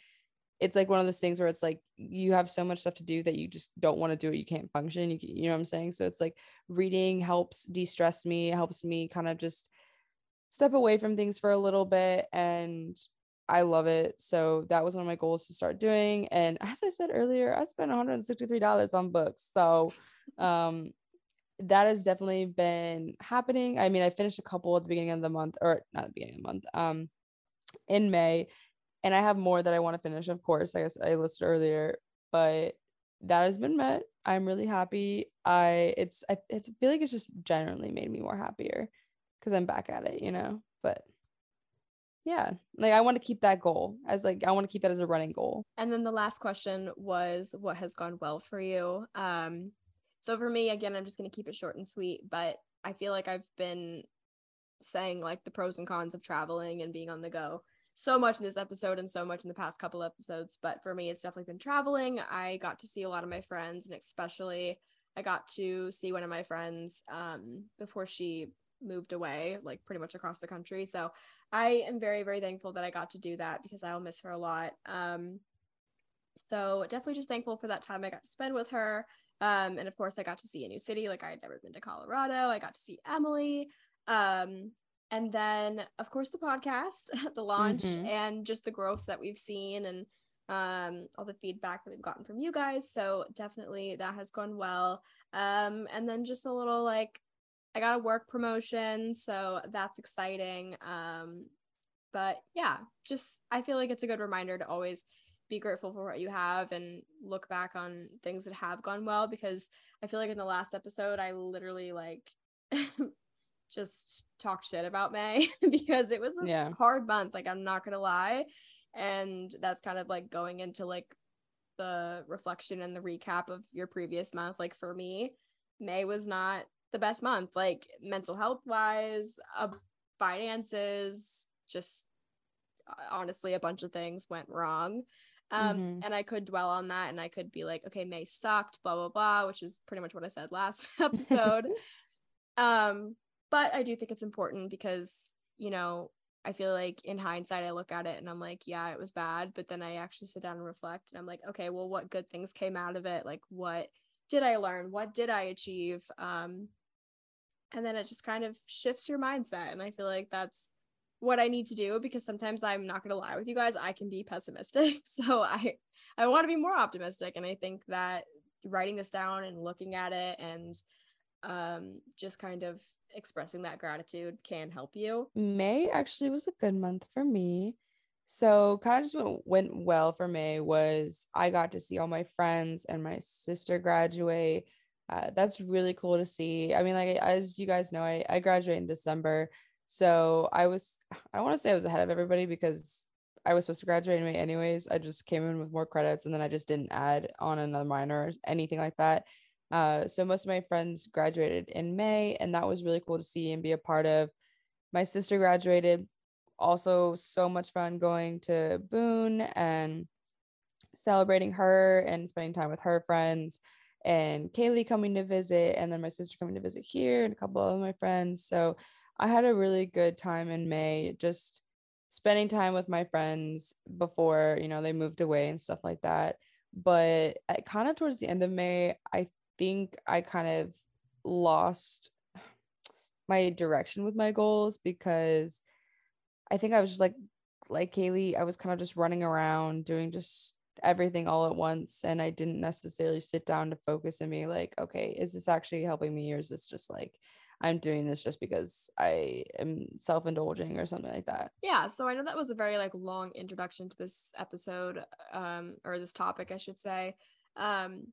it's like one of those things where it's like you have so much stuff to do that you just don't want to do it. You can't function. You, you know what I'm saying? So it's like reading helps de-stress me, helps me kind of just step away from things for a little bit and I love it. So that was one of my goals to start doing. And [LAUGHS] as I said earlier, I spent $163 on books. So [LAUGHS] um that has definitely been happening. I mean, I finished a couple at the beginning of the month, or not the beginning of the month, um, in May, and I have more that I want to finish. Of course, I guess I listed earlier, but that has been met. I'm really happy. I it's I, I feel like it's just generally made me more happier because I'm back at it, you know. But yeah, like I want to keep that goal as like I want to keep that as a running goal. And then the last question was, what has gone well for you? Um, so for me, again, I'm just gonna keep it short and sweet, but I feel like I've been saying like the pros and cons of traveling and being on the go so much in this episode and so much in the past couple episodes. But for me, it's definitely been traveling. I got to see a lot of my friends, and especially I got to see one of my friends um, before she moved away, like pretty much across the country. So I am very, very thankful that I got to do that because I'll miss her a lot. Um, so definitely just thankful for that time I got to spend with her. Um, and of course, I got to see a new city. Like I had never been to Colorado. I got to see Emily. Um, and then, of course, the podcast, [LAUGHS] the launch, mm-hmm. and just the growth that we've seen and um, all the feedback that we've gotten from you guys. So definitely that has gone well. Um, and then just a little like I got a work promotion, so that's exciting. Um, but yeah, just I feel like it's a good reminder to always be grateful for what you have and look back on things that have gone well because I feel like in the last episode I literally like [LAUGHS] just talked shit about May [LAUGHS] because it was a yeah. hard month, like I'm not going to lie. And that's kind of like going into like the reflection and the recap of your previous month. Like for me, May was not the best month, like mental health wise, uh, finances, just uh, honestly, a bunch of things went wrong. Um, mm-hmm. and I could dwell on that and I could be like, okay, May sucked, blah, blah, blah, which is pretty much what I said last [LAUGHS] episode. [LAUGHS] um, but I do think it's important because, you know, I feel like in hindsight, I look at it and I'm like, yeah, it was bad. But then I actually sit down and reflect and I'm like, okay, well, what good things came out of it? Like, what did I learn? What did I achieve? Um, and then it just kind of shifts your mindset and i feel like that's what i need to do because sometimes i'm not going to lie with you guys i can be pessimistic. [LAUGHS] So i i want to be more optimistic and i think that writing this down and looking at it and um just kind of expressing that gratitude can help you. May actually was a good month for me. So kind of just went, went well for may was i got to see all my friends and my sister graduate. Uh, that's really cool to see. I mean, like as you guys know, I, I graduated in December, so I was I don't want to say I was ahead of everybody because I was supposed to graduate in May anyways. I just came in with more credits and then I just didn't add on another minor or anything like that. Uh, so most of my friends graduated in May, and that was really cool to see and be a part of. My sister graduated, also so much fun going to Boone and celebrating her and spending time with her friends and Caley coming to visit, and then my sister coming to visit here, and a couple of my friends. So I had a really good time in May, just spending time with my friends before you know they moved away and stuff like that. But at, kind of towards the end of May, I think I kind of lost my direction with my goals because I think I was just like like Caley, I was kind of just running around doing just everything all at once and I didn't necessarily sit down to focus and be like, okay, is this actually helping me or is this just like I'm doing this just because I am self-indulging or something like that. Yeah, so I know that was a very like long introduction to this episode um or this topic I should say. Um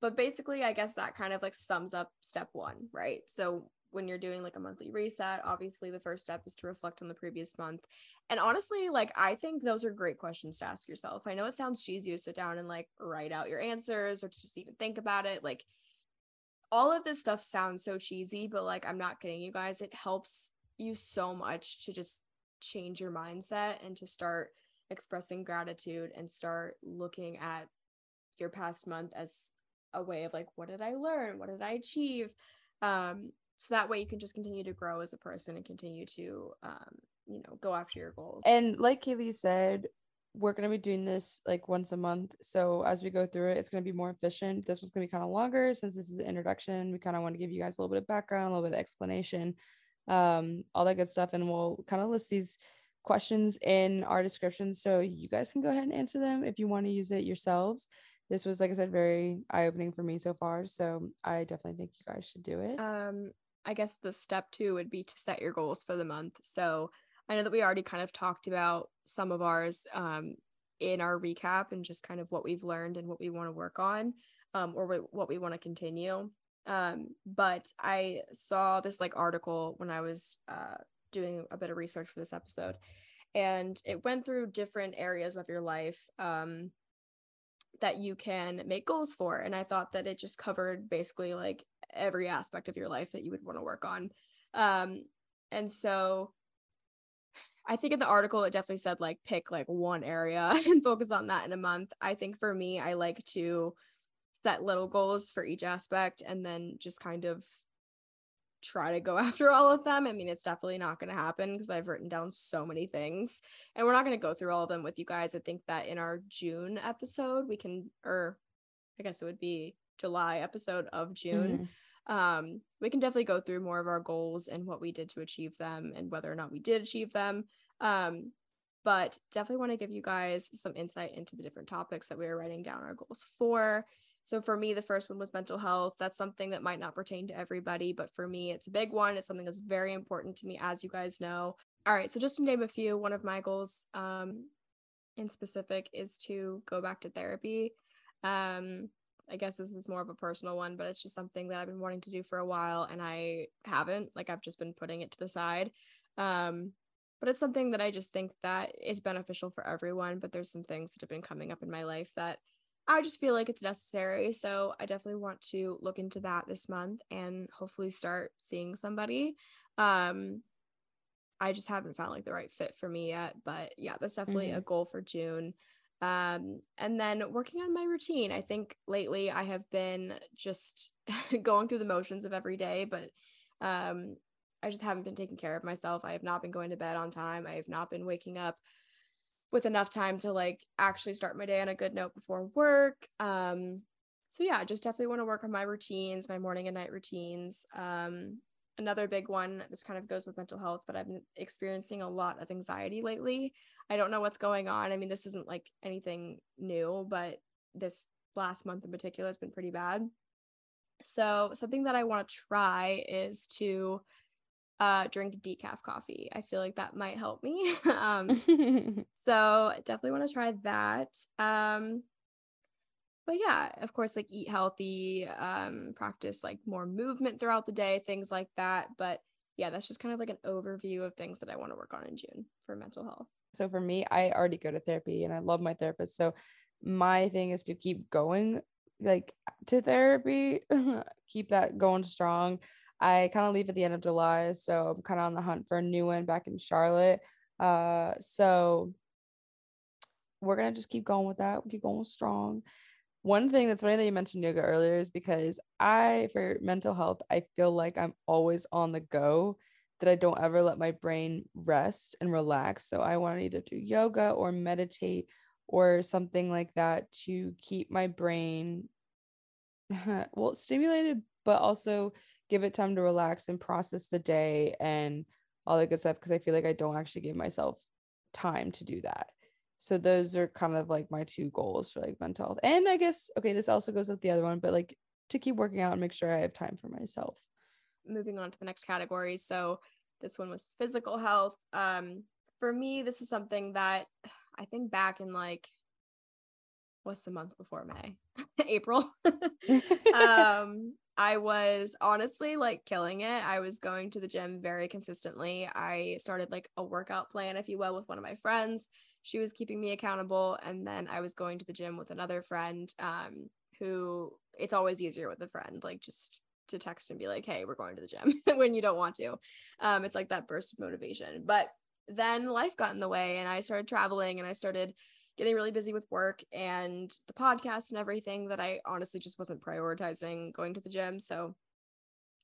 but basically I guess that kind of like sums up step 1, right? So when you're doing like a monthly reset, obviously the first step is to reflect on the previous month. And honestly, like I think those are great questions to ask yourself. I know it sounds cheesy to sit down and like write out your answers or to just even think about it. Like all of this stuff sounds so cheesy, but like I'm not kidding you guys, it helps you so much to just change your mindset and to start expressing gratitude and start looking at your past month as a way of like what did I learn? What did I achieve? Um so that way you can just continue to grow as a person and continue to um you know go after your goals and like caley said we're going to be doing this like once a month. So as we go through it it's going to be more efficient. This was going to be kind of longer since this is an introduction. We kind of want to give you guys a little bit of background a little bit of explanation um all that good stuff and we'll kind of list these questions in our description. So you guys can go ahead and answer them if you want to use it yourselves. This was like i said very eye-opening for me so far so i definitely think you guys should do it. Um I guess the step two would be to set your goals for the month. So I know that we already kind of talked about some of ours um, in our recap and just kind of what we've learned and what we want to work on um, or what we want to continue. Um, but I saw this like article when I was uh, doing a bit of research for this episode, and it went through different areas of your life um, that you can make goals for. And I thought that it just covered basically like every aspect of your life that you would want to work on. Um, and so I think in the article it definitely said like pick like one area [LAUGHS] and focus on that in a month. I think for me, I like to set little goals for each aspect and then just kind of try to go [LAUGHS] after all of them. I mean, it's definitely not going to happen because I've written down so many things and we're not going to go through all of them with you guys. I think that in our June episode, we can, or I guess it would be July episode of June. Mm-hmm um, we can definitely go through more of our goals and what we did to achieve them and whether or not we did achieve them. Um, but definitely want to give you guys some insight into the different topics that we are writing down our goals for. So for me, the first one was mental health. That's something that might not pertain to everybody, but for me, it's a big one. It's something that's very important to me, as you guys know. All right, so just to name a few, one of my goals um, in specific is to go back to therapy. Um, I guess this is more of a personal one, but it's just something that I've been wanting to do for a while and I haven't. Like I've just been putting it to the side. Um, but it's something that I just think that is beneficial for everyone. But there's some things that have been coming up in my life that I just feel like it's necessary. So I definitely want to look into that this month and hopefully start seeing somebody. Um, I just haven't found like the right fit for me yet. But yeah, that's definitely mm-hmm. a goal for June. Um, and then working on my routine. I think lately I have been just [LAUGHS] going through the motions of every day, but um, I just haven't been taking care of myself. I have not been going to bed on time. I have not been waking up with enough time to like actually start my day on a good note before work. Um, so yeah, I just definitely want to work on my routines, my morning and night routines. Um, another big one, this kind of goes with mental health, but I've been experiencing a lot of anxiety lately. I don't know what's going on. I mean, this isn't like anything new, but this last month in particular has been pretty bad. So, something that I want to try is to uh, drink decaf coffee. I feel like that might help me. [LAUGHS] um, [LAUGHS] so, definitely want to try that. Um, but yeah, of course, like eat healthy, um, practice like more movement throughout the day, things like that. But yeah, that's just kind of like an overview of things that I want to work on in June for mental health. So for me, I already go to therapy and I love my therapist. So my thing is to keep going like to therapy, [LAUGHS] keep that going strong. I kind of leave at the end of July, so I'm kind of on the hunt for a new one back in Charlotte. Uh, so we're gonna just keep going with that. Keep going strong. One thing that's funny that you mentioned yoga earlier is because I, for mental health, I feel like I'm always on the go that I don't ever let my brain rest and relax. So I want to either do yoga or meditate or something like that to keep my brain [LAUGHS] well stimulated but also give it time to relax and process the day and all that good stuff because I feel like I don't actually give myself time to do that. So those are kind of like my two goals for like mental health. And I guess okay, this also goes with the other one, but like to keep working out and make sure I have time for myself moving on to the next category. So this one was physical health. Um, for me, this is something that [SIGHS] I think back in like what's the month before May? [LAUGHS] April. [LAUGHS] um, [LAUGHS] I was honestly like killing it. I was going to the gym very consistently. I started like a workout plan, if you will, with one of my friends. She was keeping me accountable. And then I was going to the gym with another friend um, who it's always easier with a friend, like just to text and be like, hey, we're going to the gym [LAUGHS] when you don't want to. Um, it's like that burst of motivation. But then life got in the way and I started traveling and I started getting really busy with work and the podcast and everything that I honestly just wasn't prioritizing going to the gym. So,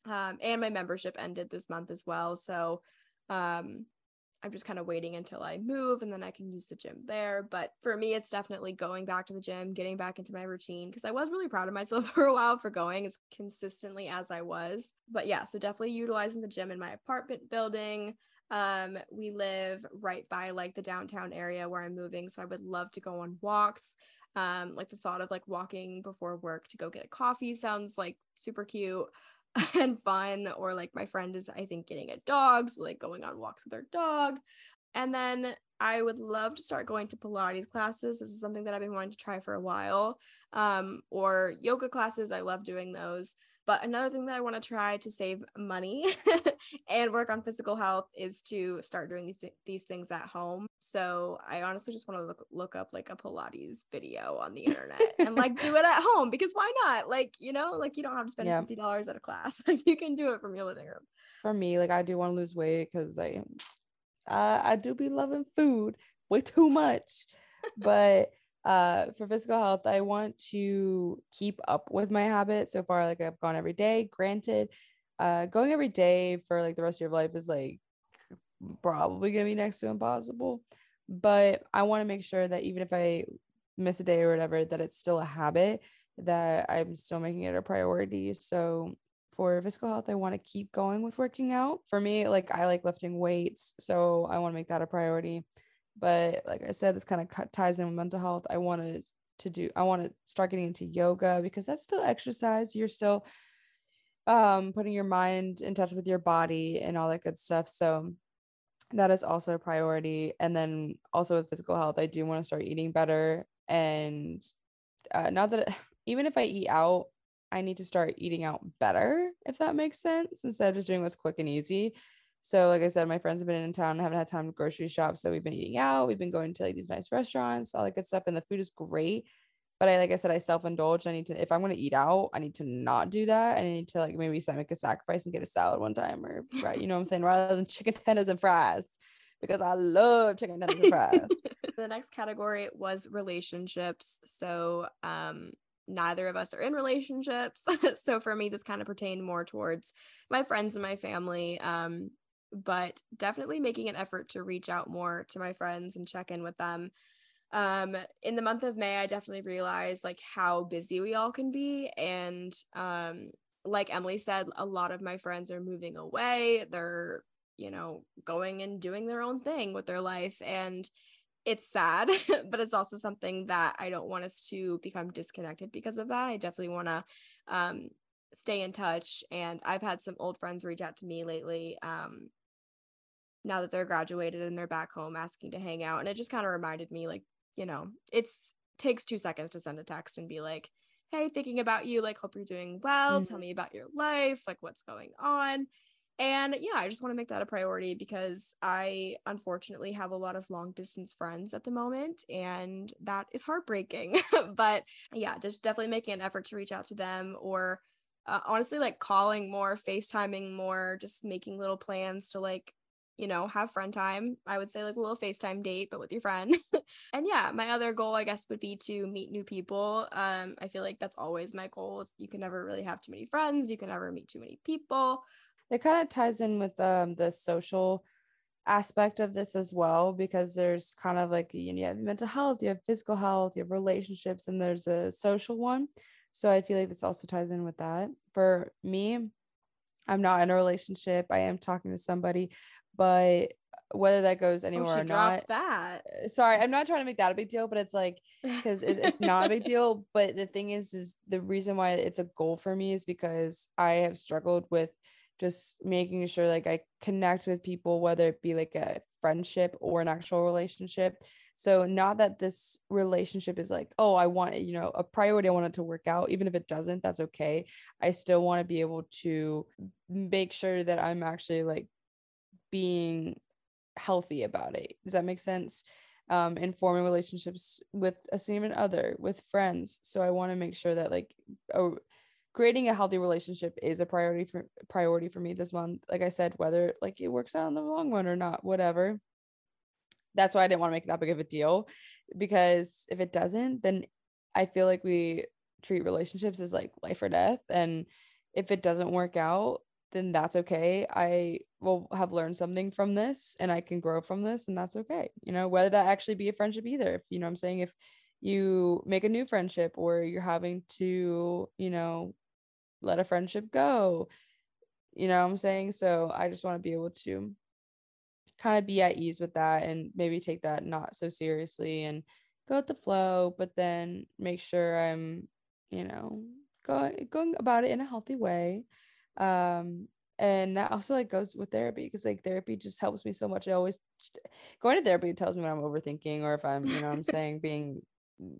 um, and my membership ended this month as well. So, um, I'm just kind of waiting until I move and then I can use the gym there. But for me, it's definitely going back to the gym, getting back into my routine because I was really proud of myself [LAUGHS] for a while for going as consistently as I was. But yeah, so definitely utilizing the gym in my apartment building. Um, we live right by like the downtown area where I'm moving, so I would love to go on walks. Um, like the thought of like walking before work to go get a coffee sounds like super cute [LAUGHS] and fun. Or like my friend is, I think, getting a dog, so like going on walks with her dog. And then I would love to start going to Pilates classes. This is something that I've been wanting to try for a while. Um, or yoga classes. I love doing those. But another thing that I want to try to save money [LAUGHS] and work on physical health is to start doing these, th- these things at home. So I honestly just want to look, look up like a Pilates video on the internet and like do it at home because why not? Like, you know, like you don't have to spend yeah. $50 at a class. [LAUGHS] Like you can do it from your living room. For me, like I do want to lose weight because I, uh, I do be loving food way too much. but uh for physical health i want to keep up with my habits so far like i've gone every day granted uh going every day for like the rest of your life is like probably gonna be next to impossible but i want to make sure that even if i miss a day or whatever that it's still a habit that i'm still making it a priority so for physical health i want to keep going with working out for me like i like lifting weights so i want to make that a priority but like I said, this kind of ties in with mental health. I wanted to do, I want to start getting into yoga because that's still exercise. You're still um, putting your mind in touch with your body and all that good stuff. So that is also a priority. And then also with physical health, I do want to start eating better. And uh, now that [LAUGHS] even if I eat out, I need to start eating out better, if that makes sense, instead of just doing what's quick and easy. So, like I said, my friends have been in town, haven't had time to grocery shop. So, we've been eating out, we've been going to like these nice restaurants, all that good stuff. And the food is great. But I, like I said, I self indulge. I need to, if I'm to eat out, I need to not do that. I need to, like, maybe make a sacrifice and get a salad one time or, you know what I'm saying? Rather than [LAUGHS] chicken tenders and fries because I love chicken tenders and fries. [LAUGHS] the next category was relationships. So, um, neither of us are in relationships. [LAUGHS] so for me, this kind of pertained more towards my friends and my family. Um, but definitely making an effort to reach out more to my friends and check in with them. Um, in the month of May, I definitely realized like how busy we all can be. And um, like Emily said, a lot of my friends are moving away. They're, you know, going and doing their own thing with their life. And it's sad, [LAUGHS] but it's also something that I don't want us to become disconnected because of that. I definitely want to um, stay in touch. And I've had some old friends reach out to me lately um, now that they're graduated and they're back home asking to hang out and it just kind of reminded me like you know it's takes two seconds to send a text and be like hey thinking about you like hope you're doing well. Mm-hmm. tell me about your life like what's going on. And yeah i just want to make that a priority because i unfortunately have a lot of long distance friends at the moment and that is heartbreaking. [LAUGHS] But yeah just definitely making an effort to reach out to them or uh, honestly like calling more facetiming more just making little plans to like you know, have friend time. I would say like a little FaceTime date, but with your friend. [LAUGHS] and yeah, my other goal, I guess, would be to meet new people. Um, I feel like that's always my goal. Is you can never really have too many friends. You can never meet too many people. It kind of ties in with um the social aspect of this as well because there's kind of like you, know, you have mental health, you have physical health, you have relationships, and there's a social one. So I feel like this also ties in with that. For me, I'm not in a relationship. I am talking to somebody, but whether that goes oh, anywhere oh, or not that uh, sorry i'm not trying to make that a big deal but it's like [LAUGHS] because it, it's not a big deal but the thing is is the reason why it's a goal for me is because i have struggled with just making sure like i connect with people whether it be like a friendship or an actual relationship So not that this relationship is like, oh, I want, you know, a priority, I want it to work out. Even if it doesn't, that's okay. I still want to be able to make sure that I'm actually like being healthy about it. Does that make sense? Um, in forming relationships with a significant other, with friends. So I want to make sure that like oh, creating a healthy relationship is a priority for priority for me this month. Like I said, whether like it works out in the long run or not, whatever that's why I didn't want to make that big of a deal because if it doesn't, then I feel like we treat relationships as like life or death. And if it doesn't work out, then that's okay. I will have learned something from this and I can grow from this, and that's okay. You know, whether that actually be a friendship either. If you know I'm saying, if you make a new friendship or you're having to, you know, let a friendship go, you know I'm saying? So I just want to be able to kind of be at ease with that and maybe take that not so seriously and go with the flow, but then make sure I'm, you know, going going about it in a healthy way. Um, and that also like goes with therapy because like therapy just helps me so much. I always going to therapy tells me when I'm overthinking or if I'm, you know, I'm [LAUGHS] saying being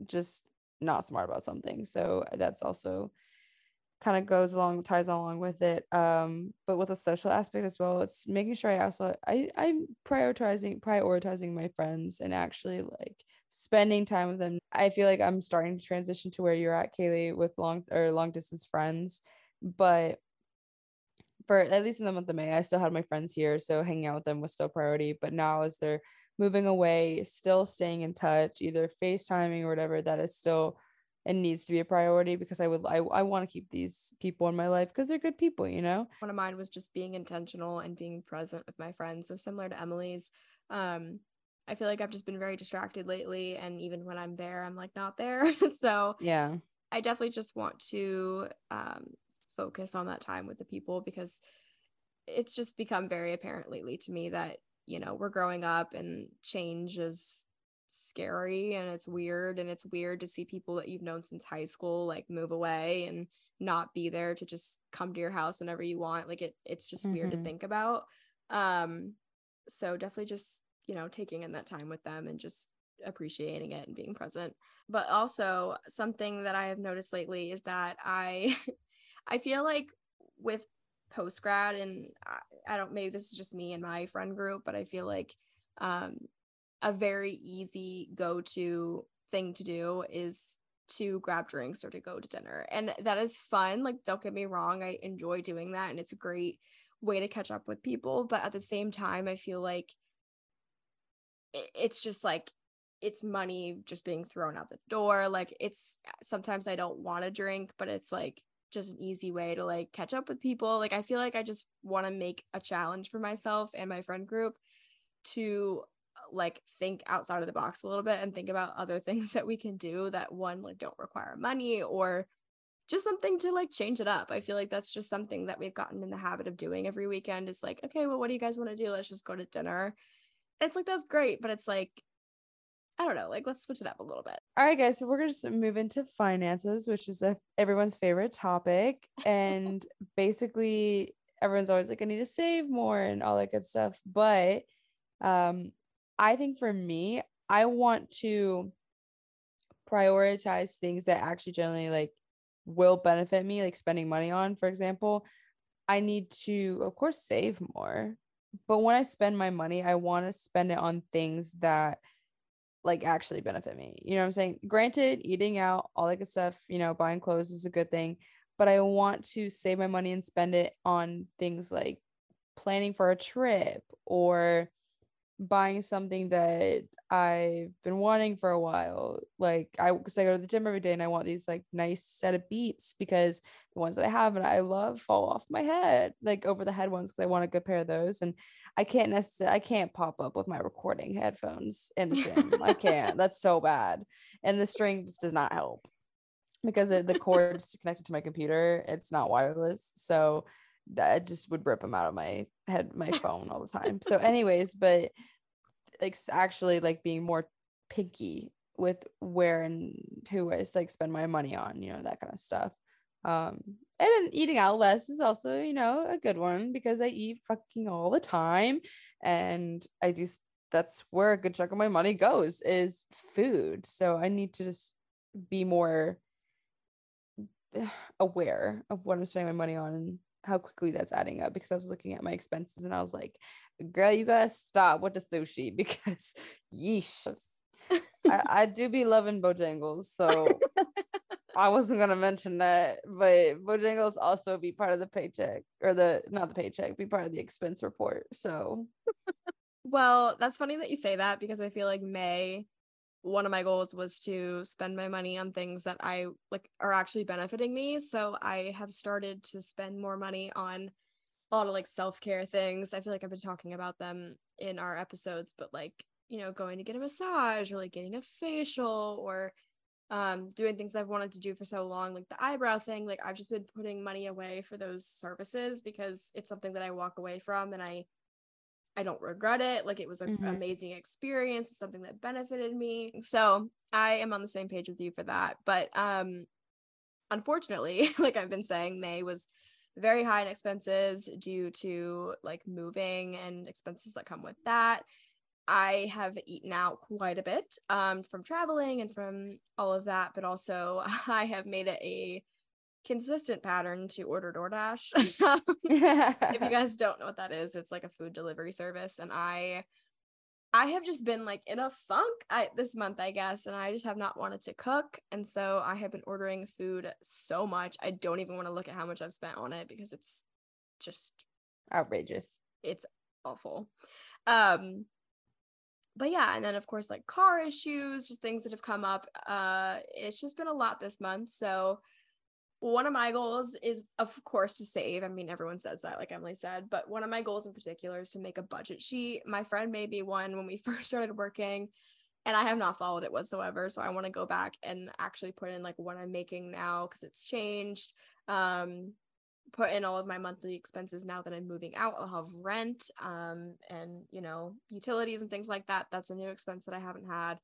just not smart about something. So that's also kind of goes along ties along with it um but with a social aspect as well it's making sure i also i i'm prioritizing prioritizing my friends and actually like spending time with them i feel like i'm starting to transition to where you're at caley with long or long distance friends but for at least in the month of may i still had my friends here so hanging out with them was still priority but now as they're moving away still staying in touch either facetiming or whatever that is still it needs to be a priority because I would I, I want to keep these people in my life because they're good people, you know. One of mine was just being intentional and being present with my friends. So similar to Emily's, um, I feel like I've just been very distracted lately, and even when I'm there, I'm like not there. [LAUGHS] so yeah, I definitely just want to um, focus on that time with the people because it's just become very apparent lately to me that you know we're growing up and change is scary and it's weird and it's weird to see people that you've known since high school like move away and not be there to just come to your house whenever you want like it it's just mm-hmm. weird to mm-hmm. think about um so definitely just you know taking in that time with them and just appreciating it and being present but also something that i have noticed lately is that i [LAUGHS] i feel like with post grad and I, I don't maybe this is just me and my friend group but i feel like um a very easy go to thing to do is to grab drinks or to go to dinner. And that is fun. Like, don't get me wrong, I enjoy doing that. And it's a great way to catch up with people. But at the same time, I feel like it's just like, it's money just being thrown out the door. Like, it's sometimes I don't want to drink, but it's like just an easy way to like catch up with people. Like, I feel like I just want to make a challenge for myself and my friend group to like think outside of the box a little bit and think about other [LAUGHS] things that we can do that one like don't require money or just something to like change it up. I feel like that's just something that we've gotten in the habit of doing every weekend is like, okay, well, what do you guys want to do? Let's just go to dinner. It's like, that's great, but it's like, I don't know, like let's switch it up a little bit. All right, guys. So we're going to just move into finances, which is a, everyone's favorite topic. [LAUGHS] And basically, everyone's always like, I need to save more and all that good stuff. But um, I think for me, I want to prioritize things that actually generally like will benefit me, like spending money on, for example. I need to, of course, save more. But when I spend my money, I want to spend it on things that like actually benefit me. You know what I'm saying? Granted, eating out, all that good stuff, you know, buying clothes is a good thing. But I want to save my money and spend it on things like planning for a trip or buying something that I've been wanting for a while. Like I because I go to the gym every day and I want these like nice set of beats because the ones that I have and I love fall off my head, like over the head ones because I want a good pair of those. And I can't necessarily I can't pop up with my recording headphones in the gym. I can't. That's so bad. And the strings does not help because the cord's connected to my computer. It's not wireless. So that just would rip them out of my head my [LAUGHS] phone all the time so anyways but like actually like being more picky with where and who i like spend my money on you know that kind of stuff um and then eating out less is also you know a good one because i eat fucking all the time and i do that's where a good chunk of my money goes is food. So I need to just be more [SIGHS] aware of what I'm spending my money on and how quickly that's adding up because I was looking at my expenses and I was like, girl, you gotta stop with the sushi [LAUGHS] because yeesh. I, I do be loving Bojangles, so [LAUGHS] I wasn't gonna mention that, but Bojangles also be part of the paycheck or the not the paycheck, be part of the expense report. So [LAUGHS] well, that's funny that you say that because I feel like May one of my goals was to spend my money on things that I like are actually benefiting me. So I have started to spend more money on a lot of like self-care things. I feel like I've been talking about them in our episodes, but like, you know, going to get a massage or like getting a facial or um doing things I've wanted to do for so long, like the eyebrow thing. Like I've just been putting money away for those services because it's something that I walk away from and I I don't regret it. Like it was an mm-hmm. amazing experience, something that benefited me. So I am on the same page with you for that. But um unfortunately, [LAUGHS] like I've been saying, May was very high in expenses due to like moving and expenses that come with that. I have eaten out quite a bit um, from traveling and from all of that, but also [LAUGHS] I have made it a consistent pattern to order DoorDash. [LAUGHS] [LAUGHS] if you guys don't know what that is, it's like a food delivery service and I I have just been like in a funk I, this month, I guess, and I just have not wanted to cook. And so I have been ordering food so much. I don't even want to look at how much I've spent on it because it's just outrageous. It's awful. Um but yeah, and then of course like car issues, just things that have come up. Uh it's just been a lot this month. So one of my goals is of course to save. I mean everyone says that like emily said but one of my goals in particular is to make a budget sheet. My friend made me one when we [LAUGHS] first started working and i have not followed it whatsoever. So i want to go back and actually put in like what i'm making now because it's changed. Um put in all of my monthly expenses now that i'm moving out. I'll have rent um and you know utilities and things like that. That's a new expense that i haven't had.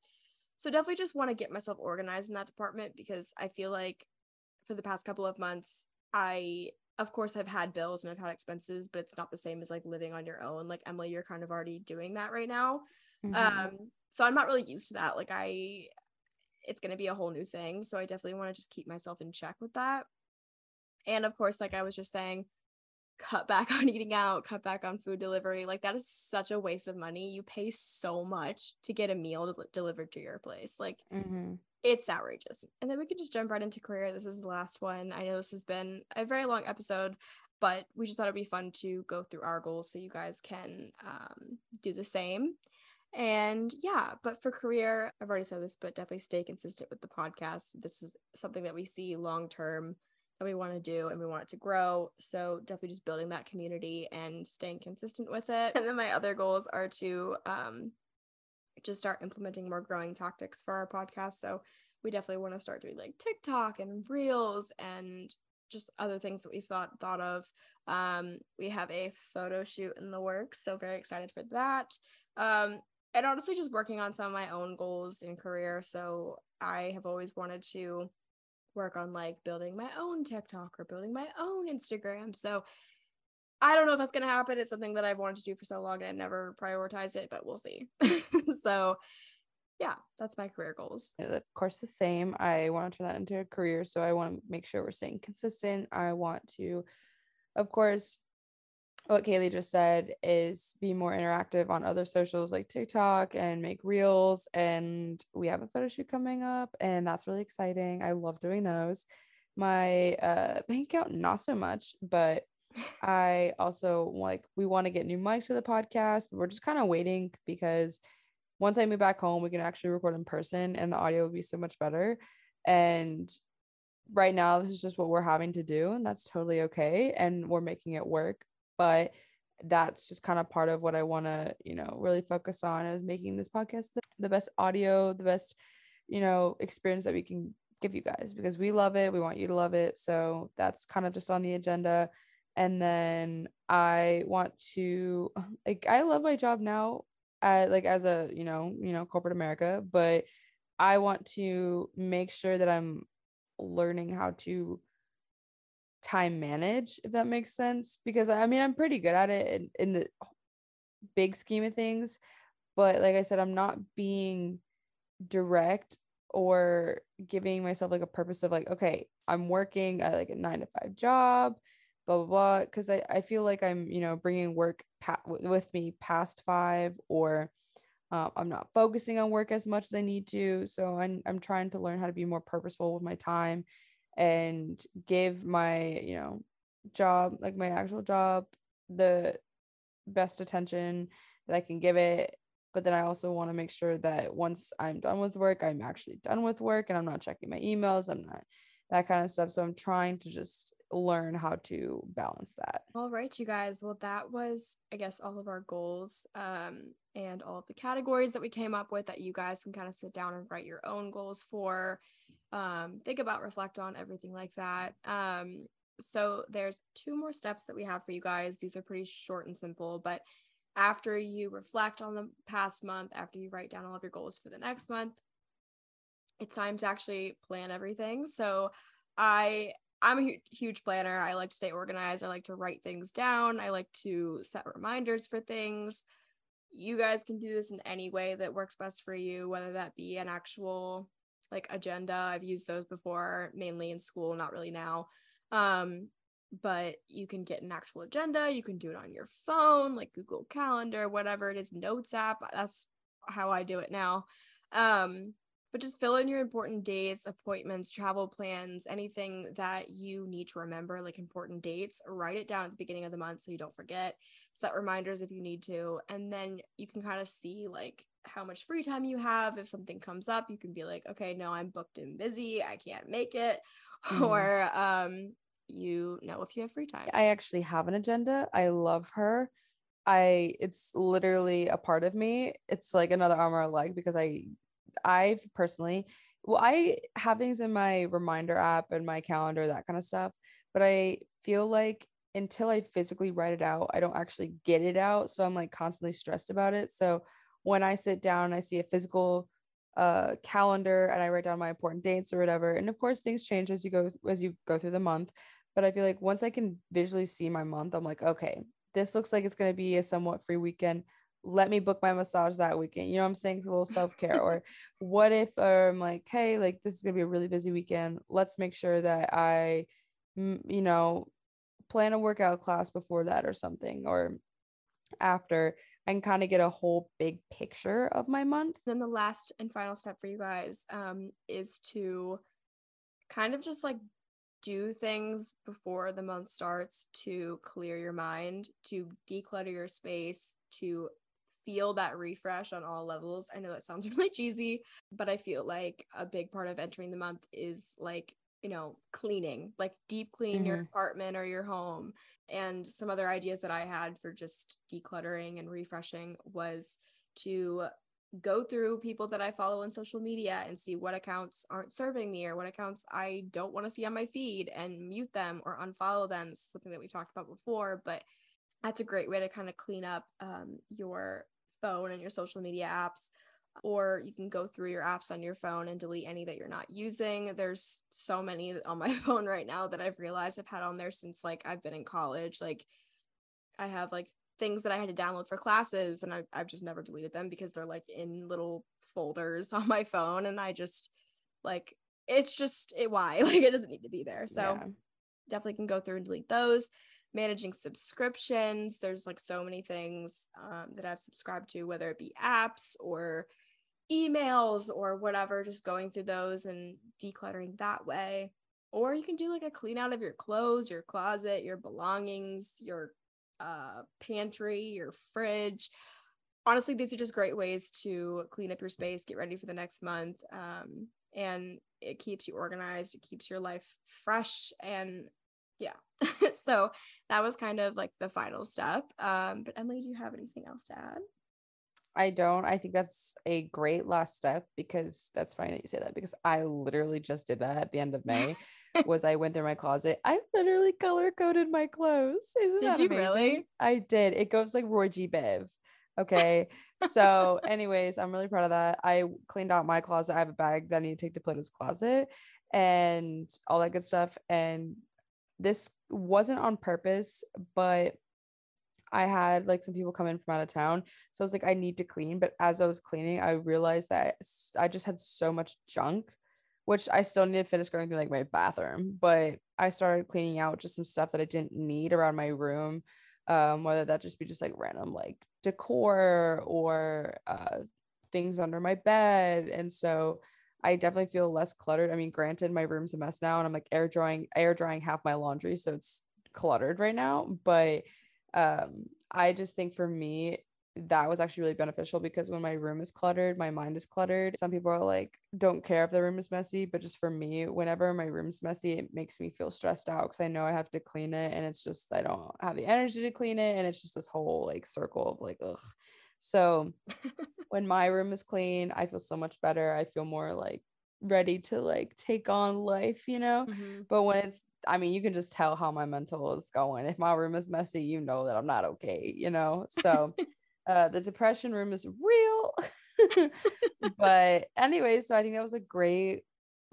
So definitely just want to get myself organized in that department because i feel like for the past couple of months, I of course I've had bills and I've had expenses, but it's not the same as like living on your own. Like Emily, you're kind of already doing that right now. Mm-hmm. Um, so I'm not really used to that. Like I it's gonna be a whole new thing. So I definitely want to just keep myself in check with that. And of course, like I was just saying, cut back [LAUGHS] on eating out, cut back on food delivery. Like that is such a waste of money. You pay so much to get a meal delivered to your place. Like mm-hmm it's outrageous. And then we can just jump right into career. This is the last one. I know this has been a very long episode, but we just thought it'd be fun to go through our goals so you guys can um, do the same. And yeah, but for career, I've already said this, but definitely stay consistent with the podcast. This is something that we see long term that we want to do and we want it to grow. So definitely just building that community and staying consistent with it. [LAUGHS] And then my other goals are to um, just start implementing more growing tactics for our podcast. So we definitely want to start doing like TikTok and Reels and just other things that we thought thought of. Um, we have a photo shoot in the works, so very excited for that. Um, and honestly, just working on some of my own goals in career. So I have always wanted to work on like building my own TikTok or building my own Instagram. So I don't know if that's gonna happen. It's something that I've wanted to do for so long and never prioritized it, but we'll see. [LAUGHS] so yeah, that's my career goals. Of course, the same. I want to turn that into a career. So I want to make sure we're staying consistent. I want to, of course, what Caley just said is be more interactive on other socials like TikTok and make reels. And we have a photo shoot coming up, and that's really exciting. I love doing those. My uh, bank account, not so much, but I also like we want to get new mics for the podcast, but we're just kind of waiting because once I move back home, we can actually record in person and the audio will be so much better. And right now, this is just what we're having to do, and that's totally okay. And we're making it work. But that's just kind of part of what I want to, you know, really focus on is making this podcast the, the best audio, the best, you know, experience that we can give you guys because we love it. We want you to love it. So that's kind of just on the agenda and then i want to like i love my job now uh, like as a you know you know corporate america but i want to make sure that i'm learning how to time manage if that makes sense because i mean i'm pretty good at it in, in the big scheme of things but like I said, I'm not being direct or giving myself like a purpose of like, okay, I'm working at like a nine to five job, blah, blah, blah. Cause I, I feel like I'm, you know, bringing work pa- with me past five or um, I'm not focusing on work as much as I need to. So I'm, I'm trying to learn how to be more purposeful with my time and give my, you know, job, like my actual job, the best attention that I can give it. But then I also want to make sure that once I'm done with work, I'm actually done with work and I'm not checking my emails. I'm not that kind of stuff. So I'm trying to just learn how to balance that. All right, you guys. Well, that was, I guess, all of our goals um, and all of the categories that we came up with that you guys can kind of sit down and write your own goals for. Um, think about, reflect on everything like that. Um, so there's two more steps that we have for you guys. These are pretty short and simple, but after you reflect on the past month, after you write down all of your goals for the next month, it's time to actually plan everything. So I I'm a huge planner. I like to stay organized. I like to write things down. I like to set reminders for things. You guys can do this in any way that works best for you, whether that be an actual like agenda. I've used those before, mainly in school, not really now. Um, but you can get an actual agenda. You can do it on your phone, like Google Calendar, whatever it is, Notes app. That's how I do it now. Um, but just fill in your important dates, appointments, travel plans, anything that you need to remember, like important dates. Write it down at the beginning of the month so you don't forget. Set reminders if you need to. And then you can kind of see like how much free time you have. If something comes up, you can be like, okay, no, I'm booked and busy. I can't make it. [LAUGHS] Mm-hmm. Or um, you know if you have free time. I actually have an agenda. I love her. I it's literally a part of me. It's like another arm or a leg because I I've personally well I have things in my reminder app and my calendar that kind of stuff, but I feel like until I physically write it out, I don't actually get it out, so I'm like constantly stressed about it. So when I sit down I see a physical uh calendar and I write down my important dates or whatever, and of course things change as you go as you go through the month, but I feel like once I can visually see my month, I'm like, okay, this looks like it's going to be a somewhat free weekend. Let me book my massage that weekend. You know what I'm saying? It's a little self care. or [LAUGHS] what if I'm um, like, hey, like this is going to be a really busy weekend. Let's make sure that I, you know, plan a workout class before that or something or after and kind of get a whole big picture of my month. Then the last and final step for you guys um, is to kind of just like do things before the month starts to clear your mind, to declutter your space, to feel that refresh on all levels. I know that sounds [LAUGHS] really cheesy, but I feel like a big part of entering the month is like, you know, cleaning, like deep clean mm-hmm. your apartment or your home. And some other ideas that I had for just decluttering and refreshing was to go through people that I follow on social media and see what accounts aren't serving me or what accounts I don't want to see on my feed and mute them or unfollow them. something that we've talked about before, but that's a great way to kind of clean up um, your phone and your social media apps. Or you can go through your apps on your phone and delete any that you're not using. There's so many on my [LAUGHS] phone right now that I've realized I've had on there since like I've been in college. Like I have like things that I had to download for classes and I, I've just never deleted them because they're like in little folders [LAUGHS] on my phone and I just like it's just it why [LAUGHS] like it doesn't need to be there so yeah. definitely can go through and delete those managing subscriptions there's like so many things um, that I've subscribed to whether it be apps or emails or whatever just going through those and decluttering that way or you can do like a clean out of your clothes your closet your belongings your uh, pantry, your fridge. Honestly, these are just great ways to clean up your space, get ready for the next month. Um, and it keeps you organized, it keeps your life fresh. And yeah, [LAUGHS] so that was kind of like the final step. Um, but Emily, do you have anything else to add? I don't. I think that's a great last step because that's fine that you say that because I literally just did that at the end of May. [LAUGHS] was I went through my closet. I literally color coded my clothes. Isn't did that you amazing? really? I did. It goes like Roy G. Biv. Okay. so, anyways, I'm really proud of that. I cleaned out my closet. I have a bag that I need to take to Plato's closet and all that good stuff. And this wasn't on purpose, but I had like some people come in from out of town. So I was like, I need to clean. But as I was cleaning, I realized that I just had so much junk, which I still need to finish going through like my bathroom. But I started cleaning out just some stuff that I didn't need around my room. Um, whether that just be just like random like decor or uh things under my bed. And so I definitely feel less cluttered. I mean, granted, my room's a mess now and I'm like air drying, air drying half my laundry. So it's cluttered right now. But um, I just think for me, that was actually really beneficial because when my room is cluttered, my mind is cluttered. Some people are like, don't care if the room is messy, but just for me, whenever my room's messy, it makes me feel stressed out because I know I have to clean it and it's just, I don't have the energy to clean it. And it's just this whole like circle of like, ugh. So [LAUGHS] when my room is clean, I feel so much better. I feel more like ready to like take on life, you know? Mm-hmm. But when it's I mean, you can just tell how my mental is going. If my room is messy, you know that I'm not okay, you know? So [LAUGHS] uh the depression room is real. [LAUGHS] but anyway, so I think that was a great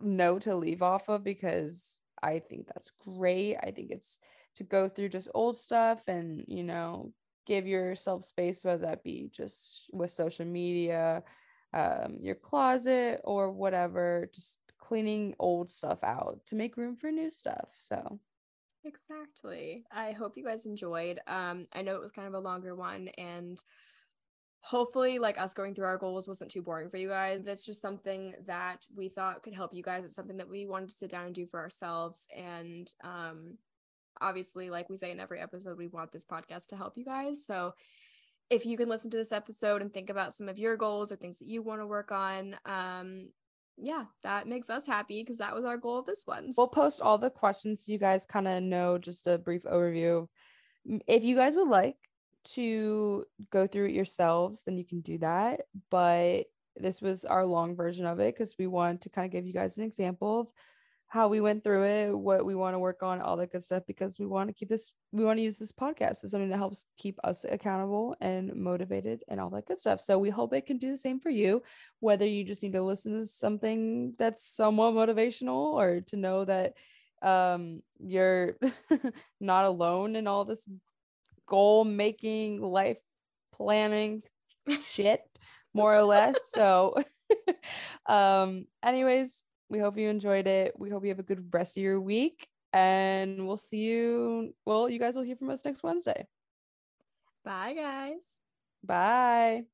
note to leave off of because I think that's great. I think it's to go through just old stuff and, you know, give yourself space, whether that be just with social media, um, your closet, or whatever, just cleaning old stuff out to make room for new stuff. So, exactly. I hope you guys enjoyed. Um, I know it was kind of a longer one, and hopefully like us going through our goals wasn't too boring for you guys it's just something that we thought could help you guys it's something that we wanted to sit down and do for ourselves and um obviously, like we say in every episode, we want this podcast to help you guys. So if you can listen to this episode and think about some of your goals or things that you want to work on, um, yeah, that makes us happy because that was our goal of this one. We'll post all the questions so you guys kind of know just a brief overview if you guys would like to go through it yourselves, then you can do that. But this was our long version of it because we wanted to kind of give you guys an example of how we went through it, what we want to work on, all that good stuff, because we want to keep this, we want to use this podcast as something that helps keep us accountable and motivated and all that good stuff. So we hope it can do the same for you, whether you just need to listen to something that's somewhat motivational or to know that um, you're [LAUGHS] not alone in all this goal making, life planning shit, more or less. So, [LAUGHS] um, anyways, we hope you enjoyed it. We hope you have a good rest of your week. And we'll see you. Well, you guys will hear from us next Wednesday. Bye, guys. Bye.